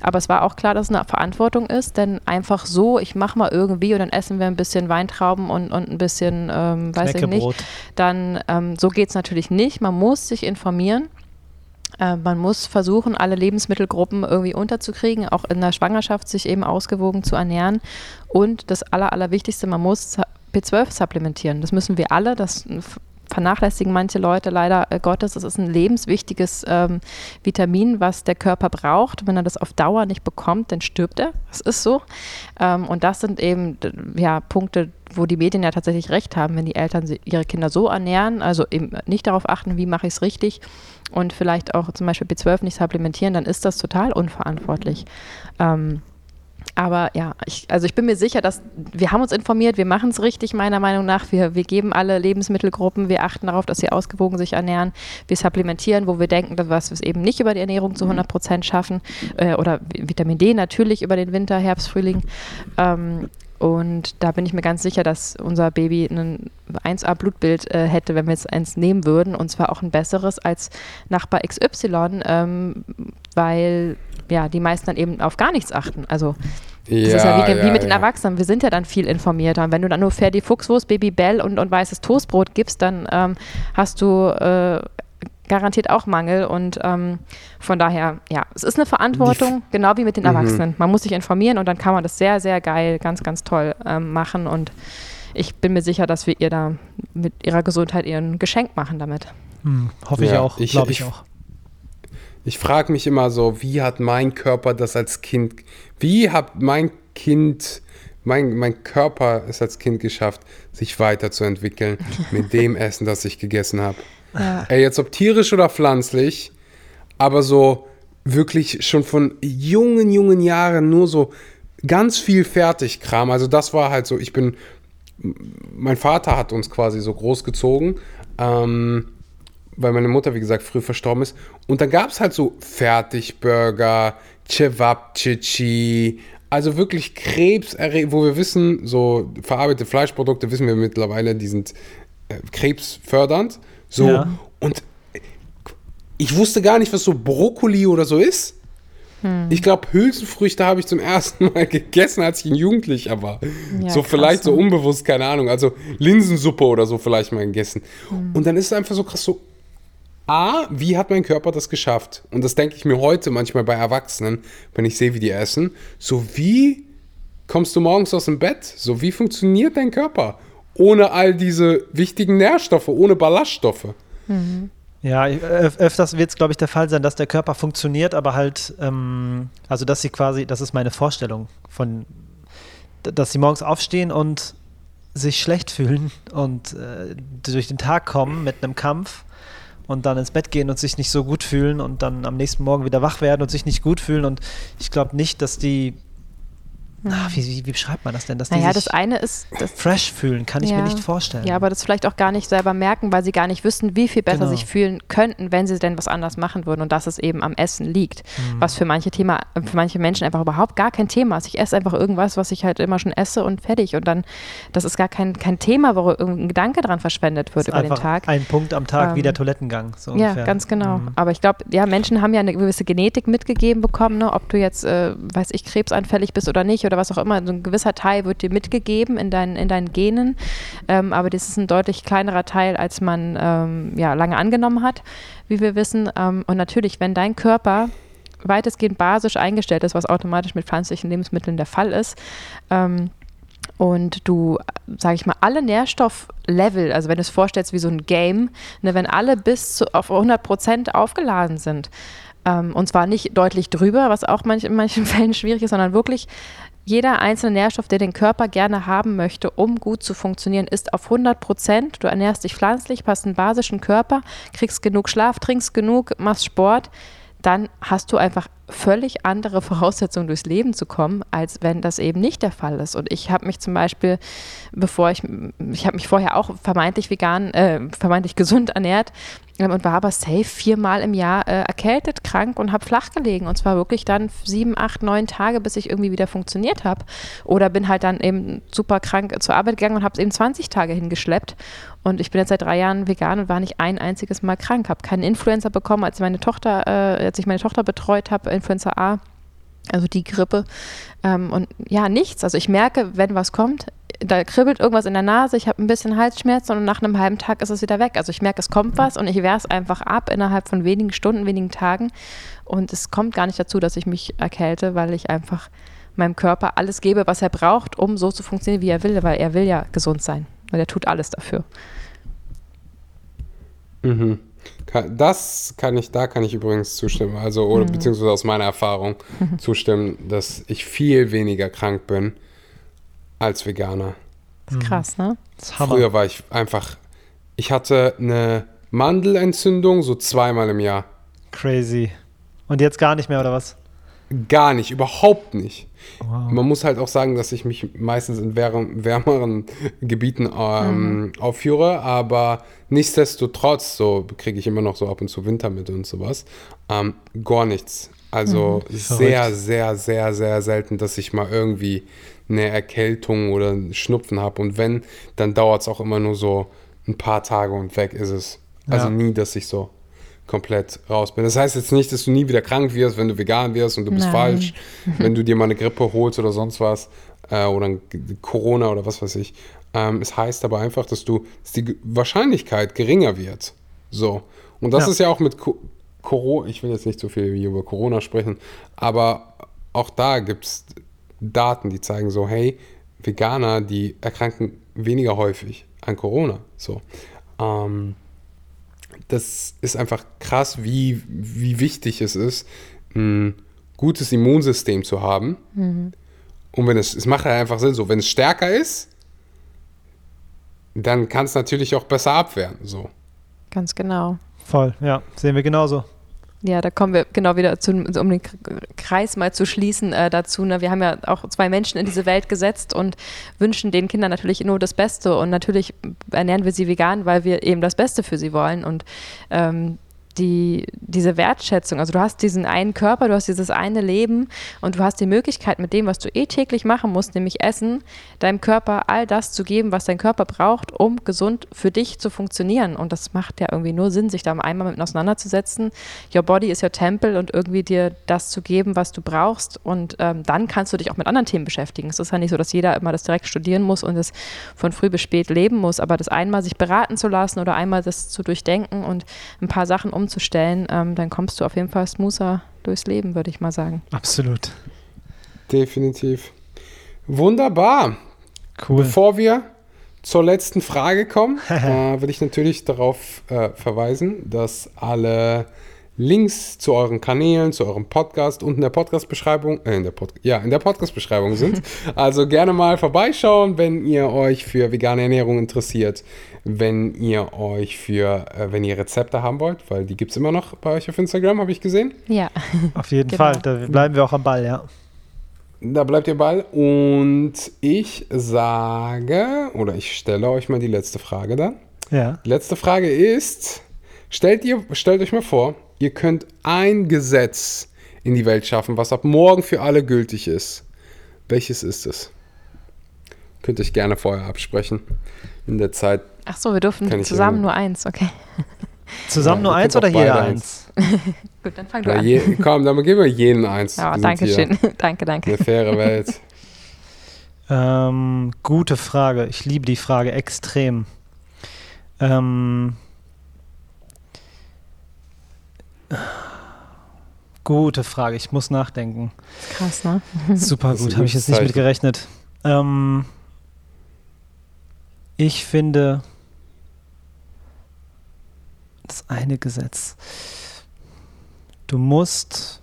Aber es war auch klar, dass es eine Verantwortung ist, denn einfach so, ich mache mal irgendwie und dann essen wir ein bisschen Weintrauben und, und ein bisschen, ähm, weiß ich nicht, dann ähm, so geht es natürlich nicht. Man muss sich informieren. Äh, man muss versuchen, alle Lebensmittelgruppen irgendwie unterzukriegen, auch in der Schwangerschaft sich eben ausgewogen zu ernähren. Und das Aller, Allerwichtigste, man muss B12 supplementieren. Das müssen wir alle. Das vernachlässigen manche Leute leider äh, Gottes. Es ist ein lebenswichtiges ähm, Vitamin, was der Körper braucht. Wenn er das auf Dauer nicht bekommt, dann stirbt er. Das ist so. Ähm, und das sind eben ja, Punkte, wo die Medien ja tatsächlich recht haben, wenn die Eltern ihre Kinder so ernähren, also eben nicht darauf achten, wie mache ich es richtig und vielleicht auch zum Beispiel B12 nicht supplementieren, dann ist das total unverantwortlich. Ähm, aber ja, ich, also ich bin mir sicher, dass wir haben uns informiert, wir machen es richtig, meiner Meinung nach. Wir, wir geben alle Lebensmittelgruppen, wir achten darauf, dass sie ausgewogen sich ernähren. Wir supplementieren, wo wir denken, dass wir es eben nicht über die Ernährung zu 100 Prozent schaffen. Äh, oder Vitamin D natürlich über den Winter, Herbst, Frühling. Ähm, und da bin ich mir ganz sicher, dass unser Baby ein 1A-Blutbild äh, hätte, wenn wir jetzt eins nehmen würden. Und zwar auch ein besseres als Nachbar XY, ähm, weil ja, die meisten dann eben auf gar nichts achten. Also das ja, ist ja wie, ja, wie mit ja. den Erwachsenen. Wir sind ja dann viel informierter. Und wenn du dann nur Ferdi Fuchswurst, Baby Bell und, und weißes Toastbrot gibst, dann ähm, hast du äh, garantiert auch Mangel. Und ähm, von daher, ja, es ist eine Verantwortung, genau wie mit den mhm. Erwachsenen. Man muss sich informieren und dann kann man das sehr, sehr geil, ganz, ganz toll ähm, machen. Und ich bin mir sicher, dass wir ihr da mit ihrer Gesundheit ihr Geschenk machen damit. Hm, hoffe ich auch, glaube ich, ich auch. Ich frage mich immer so, wie hat mein Körper das als Kind, wie hat mein Kind, mein, mein Körper es als Kind geschafft, sich weiterzuentwickeln mit dem Essen, das ich gegessen habe. Ja. Ey, jetzt ob tierisch oder pflanzlich, aber so wirklich schon von jungen, jungen Jahren nur so ganz viel Fertigkram. Also das war halt so, ich bin, mein Vater hat uns quasi so großgezogen. Ähm, weil meine Mutter, wie gesagt, früh verstorben ist. Und dann gab es halt so Fertigburger, Cevapcici, also wirklich Krebs, wo wir wissen, so verarbeitete Fleischprodukte wissen wir mittlerweile, die sind äh, krebsfördernd. So, ja. und ich wusste gar nicht, was so Brokkoli oder so ist. Hm. Ich glaube, Hülsenfrüchte habe ich zum ersten Mal gegessen, als ich ein Jugendlicher war. Ja, so krass, vielleicht so ne? unbewusst, keine Ahnung. Also Linsensuppe oder so vielleicht mal gegessen. Hm. Und dann ist es einfach so krass so, A, wie hat mein Körper das geschafft? Und das denke ich mir heute manchmal bei Erwachsenen, wenn ich sehe, wie die essen. So wie kommst du morgens aus dem Bett? So wie funktioniert dein Körper? Ohne all diese wichtigen Nährstoffe, ohne Ballaststoffe. Mhm. Ja, öf öfters wird es, glaube ich, der Fall sein, dass der Körper funktioniert, aber halt, ähm, also dass sie quasi, das ist meine Vorstellung von, dass sie morgens aufstehen und sich schlecht fühlen und äh, durch den Tag kommen mit einem Kampf und dann ins Bett gehen und sich nicht so gut fühlen und dann am nächsten Morgen wieder wach werden und sich nicht gut fühlen. Und ich glaube nicht, dass die Ach, wie, wie, wie, beschreibt man das denn? Dass naja, die sich das eine ist das fresh fühlen, kann ich ja, mir nicht vorstellen. Ja, aber das vielleicht auch gar nicht selber merken, weil sie gar nicht wissen, wie viel besser genau. sich fühlen könnten, wenn sie denn was anders machen würden und dass es eben am Essen liegt. Mhm. Was für manche Thema, für manche Menschen einfach überhaupt gar kein Thema ist. Ich esse einfach irgendwas, was ich halt immer schon esse und fertig. Und dann, das ist gar kein, kein Thema, wo irgendein Gedanke dran verschwendet wird über den Tag. Ein Punkt am Tag ähm, wie der Toilettengang. So ja, ganz genau. Mhm. Aber ich glaube, ja, Menschen haben ja eine gewisse Genetik mitgegeben bekommen, ne? ob du jetzt, äh, weiß ich, krebsanfällig bist oder nicht oder was auch immer. So ein gewisser Teil wird dir mitgegeben in, dein, in deinen Genen, ähm, aber das ist ein deutlich kleinerer Teil, als man ähm, ja, lange angenommen hat, wie wir wissen. Ähm, und natürlich, wenn dein Körper weitestgehend basisch eingestellt ist, was automatisch mit pflanzlichen Lebensmitteln der Fall ist, ähm, und du, sage ich mal, alle Nährstofflevel, also wenn du es vorstellst wie so ein Game, ne, wenn alle bis zu, auf 100 Prozent aufgeladen sind, ähm, und zwar nicht deutlich drüber, was auch manch, in manchen Fällen schwierig ist, sondern wirklich jeder einzelne Nährstoff, der den Körper gerne haben möchte, um gut zu funktionieren, ist auf 100 Prozent. Du ernährst dich pflanzlich, hast einen basischen Körper, kriegst genug Schlaf, trinkst genug, machst Sport, dann hast du einfach völlig andere Voraussetzungen durchs Leben zu kommen, als wenn das eben nicht der Fall ist. Und ich habe mich zum Beispiel, bevor ich, ich habe mich vorher auch vermeintlich vegan, äh, vermeintlich gesund ernährt ähm, und war aber safe viermal im Jahr äh, erkältet, krank und habe flach gelegen. Und zwar wirklich dann sieben, acht, neun Tage, bis ich irgendwie wieder funktioniert habe. Oder bin halt dann eben super krank zur Arbeit gegangen und habe es eben 20 Tage hingeschleppt. Und ich bin jetzt seit drei Jahren vegan und war nicht ein einziges Mal krank. Habe keinen Influencer bekommen, als meine Tochter, äh, als ich meine Tochter betreut habe Influenza A, also die Grippe. Ähm, und ja, nichts. Also ich merke, wenn was kommt, da kribbelt irgendwas in der Nase, ich habe ein bisschen Halsschmerzen und nach einem halben Tag ist es wieder weg. Also ich merke, es kommt was und ich wehre es einfach ab innerhalb von wenigen Stunden, wenigen Tagen. Und es kommt gar nicht dazu, dass ich mich erkälte, weil ich einfach meinem Körper alles gebe, was er braucht, um so zu funktionieren, wie er will, weil er will ja gesund sein. Weil er tut alles dafür. Mhm. Das kann ich, da kann ich übrigens zustimmen, also oder mhm. beziehungsweise aus meiner Erfahrung zustimmen, dass ich viel weniger krank bin als Veganer. Das ist krass, ne? Früher war ich einfach, ich hatte eine Mandelentzündung so zweimal im Jahr. Crazy. Und jetzt gar nicht mehr, oder was? Gar nicht, überhaupt nicht. Wow. Man muss halt auch sagen, dass ich mich meistens in wärmeren Gebieten ähm, mhm. aufführe, aber nichtsdestotrotz, so kriege ich immer noch so ab und zu Winter mit und sowas. Ähm, gar nichts. Also mhm. sehr, sehr, sehr, sehr selten, dass ich mal irgendwie eine Erkältung oder einen Schnupfen habe. Und wenn, dann dauert es auch immer nur so ein paar Tage und weg ist es. Also ja. nie, dass ich so komplett raus bin. Das heißt jetzt nicht, dass du nie wieder krank wirst, wenn du vegan wirst und du bist Nein. falsch, wenn du dir mal eine Grippe holst oder sonst was äh, oder Corona oder was weiß ich. Ähm, es heißt aber einfach, dass du, dass die Wahrscheinlichkeit geringer wird. So. Und das ja. ist ja auch mit Corona, ich will jetzt nicht so viel über Corona sprechen, aber auch da gibt es Daten, die zeigen so, hey, Veganer, die erkranken weniger häufig an Corona. So. Ähm, das ist einfach krass, wie, wie wichtig es ist, ein gutes Immunsystem zu haben. Mhm. Und wenn es, es macht halt einfach Sinn, so, wenn es stärker ist, dann kann es natürlich auch besser abwehren. So. Ganz genau. Voll, ja, sehen wir genauso. Ja, da kommen wir genau wieder zu, um den Kreis mal zu schließen äh, dazu. Ne? Wir haben ja auch zwei Menschen in diese Welt gesetzt und wünschen den Kindern natürlich nur das Beste. Und natürlich ernähren wir sie vegan, weil wir eben das Beste für sie wollen. Und ähm, die, diese Wertschätzung, also du hast diesen einen Körper, du hast dieses eine Leben und du hast die Möglichkeit mit dem, was du eh täglich machen musst, nämlich Essen, deinem Körper all das zu geben, was dein Körper braucht, um gesund für dich zu funktionieren. Und das macht ja irgendwie nur Sinn, sich da einmal mit auseinanderzusetzen. Your body is your temple und irgendwie dir das zu geben, was du brauchst. Und ähm, dann kannst du dich auch mit anderen Themen beschäftigen. Es ist ja nicht so, dass jeder immer das direkt studieren muss und es von früh bis spät leben muss, aber das einmal sich beraten zu lassen oder einmal das zu durchdenken und ein paar Sachen um umzustellen, ähm, dann kommst du auf jeden Fall smoother durchs Leben, würde ich mal sagen. Absolut. Definitiv. Wunderbar. Cool. Bevor wir zur letzten Frage kommen, äh, will ich natürlich darauf äh, verweisen, dass alle Links zu euren Kanälen, zu eurem Podcast und in der Podcast-Beschreibung, äh, in der Pod ja, in der Podcast-Beschreibung sind. Also gerne mal vorbeischauen, wenn ihr euch für vegane Ernährung interessiert, wenn ihr euch für, äh, wenn ihr Rezepte haben wollt, weil die gibt es immer noch bei euch auf Instagram, habe ich gesehen. Ja. Auf jeden genau. Fall, da bleiben wir auch am Ball, ja. Da bleibt ihr Ball und ich sage, oder ich stelle euch mal die letzte Frage dann. Ja. Die letzte Frage ist, stellt, ihr, stellt euch mal vor, ihr könnt ein Gesetz in die Welt schaffen, was ab morgen für alle gültig ist. Welches ist es? Könnt ihr euch gerne vorher absprechen. In der Zeit. Ach so, wir dürfen zusammen nur eins, okay. Zusammen ja, nur eins oder jeder eins? Gut, dann fang du ja, an. Je, komm, dann geben wir jeden eins. Ja, danke schön. danke, danke. Eine faire Welt. ähm, gute Frage. Ich liebe die Frage extrem. Ähm, Gute Frage, ich muss nachdenken. Krass, ne? Super gut, habe ich jetzt nicht mit gerechnet. Ähm, ich finde das eine Gesetz. Du musst,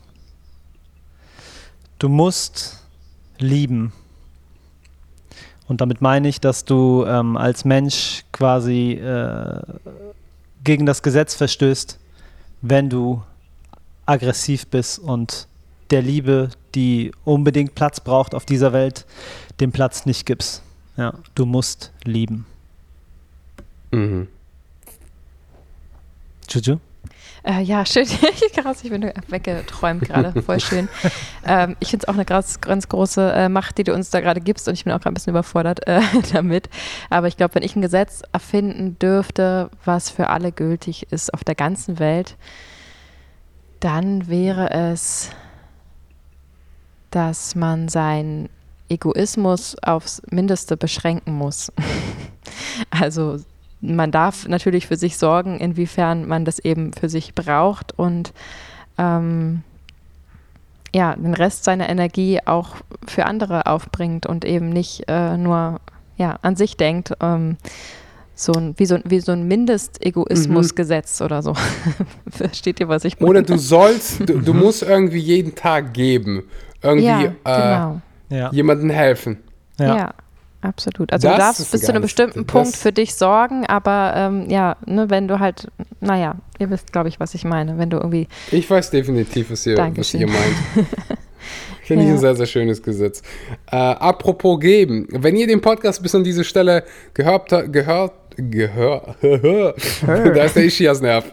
du musst lieben. Und damit meine ich, dass du ähm, als Mensch quasi äh, gegen das Gesetz verstößt, wenn du aggressiv bist und der Liebe, die unbedingt Platz braucht auf dieser Welt, den Platz nicht gibst. Ja, du musst lieben. Mhm. Juju? Äh, ja, schön. Krass, ich bin weggeträumt gerade. Voll schön. ähm, ich finde es auch eine ganz, ganz große äh, Macht, die du uns da gerade gibst und ich bin auch ein bisschen überfordert äh, damit. Aber ich glaube, wenn ich ein Gesetz erfinden dürfte, was für alle gültig ist auf der ganzen Welt, dann wäre es, dass man seinen Egoismus aufs Mindeste beschränken muss. also man darf natürlich für sich sorgen, inwiefern man das eben für sich braucht und ähm, ja, den Rest seiner Energie auch für andere aufbringt und eben nicht äh, nur ja, an sich denkt, ähm, so ein, wie so, wie so ein Mindestegoismusgesetz mhm. oder so. Versteht ihr, was ich meine? Oder du sollst, du, du musst irgendwie jeden Tag geben. Irgendwie ja, genau. äh, jemandem helfen. Ja. ja. Absolut. Also das du darfst bis zu einem bestimmten Punkt für dich sorgen, aber ähm, ja, ne, wenn du halt, naja, ihr wisst, glaube ich, was ich meine. Wenn du irgendwie. Ich weiß definitiv, was ihr, was ihr meint. Finde ja. ich ein sehr, sehr schönes Gesetz. Äh, apropos geben, wenn ihr den Podcast bis an diese Stelle gehört, gehört Gehör, da ist der Ischias-Nerv.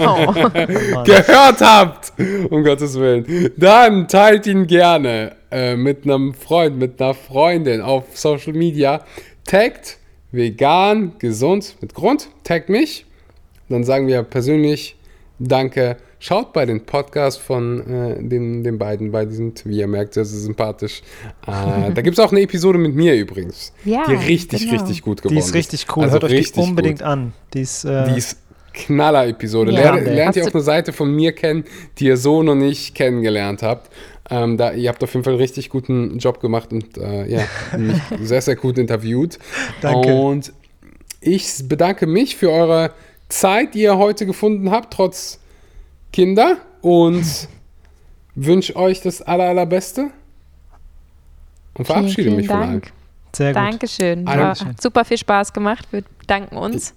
Oh. gehört habt, um Gottes Willen, dann teilt ihn gerne äh, mit einem Freund, mit einer Freundin auf Social Media. Taggt vegan, gesund, mit Grund, taggt mich. Dann sagen wir persönlich Danke Schaut bei den Podcasts von äh, den, den beiden bei, die sind, wie ihr merkt, sehr, sehr sympathisch. Äh, da gibt es auch eine Episode mit mir übrigens, ja, die richtig, genau. richtig gut geworden ist. Die ist richtig cool, also hört euch die unbedingt gut. an. Die ist, äh die ist Knaller-Episode. Ja, lernt, lernt ihr auch eine Seite von mir kennen, die ihr so noch nicht kennengelernt habt. Ähm, da, ihr habt auf jeden Fall einen richtig guten Job gemacht und äh, ja, mich sehr, sehr gut interviewt. Danke. Und ich bedanke mich für eure Zeit, die ihr heute gefunden habt, trotz Kinder und wünsche euch das aller, allerbeste und verabschiede vielen, vielen mich Dank. von allen. Sehr gut. Dankeschön. War, hat super viel Spaß gemacht. Wir danken uns.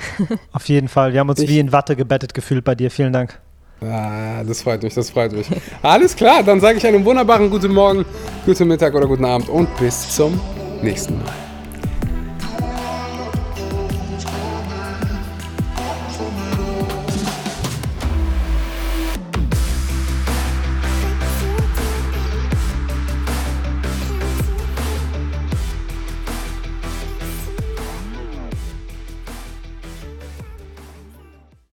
Auf jeden Fall. Wir haben uns ich, wie in Watte gebettet gefühlt bei dir. Vielen Dank. Ah, das freut mich, das freut mich. Alles klar, dann sage ich einen wunderbaren guten Morgen, guten Mittag oder guten Abend und bis zum nächsten Mal.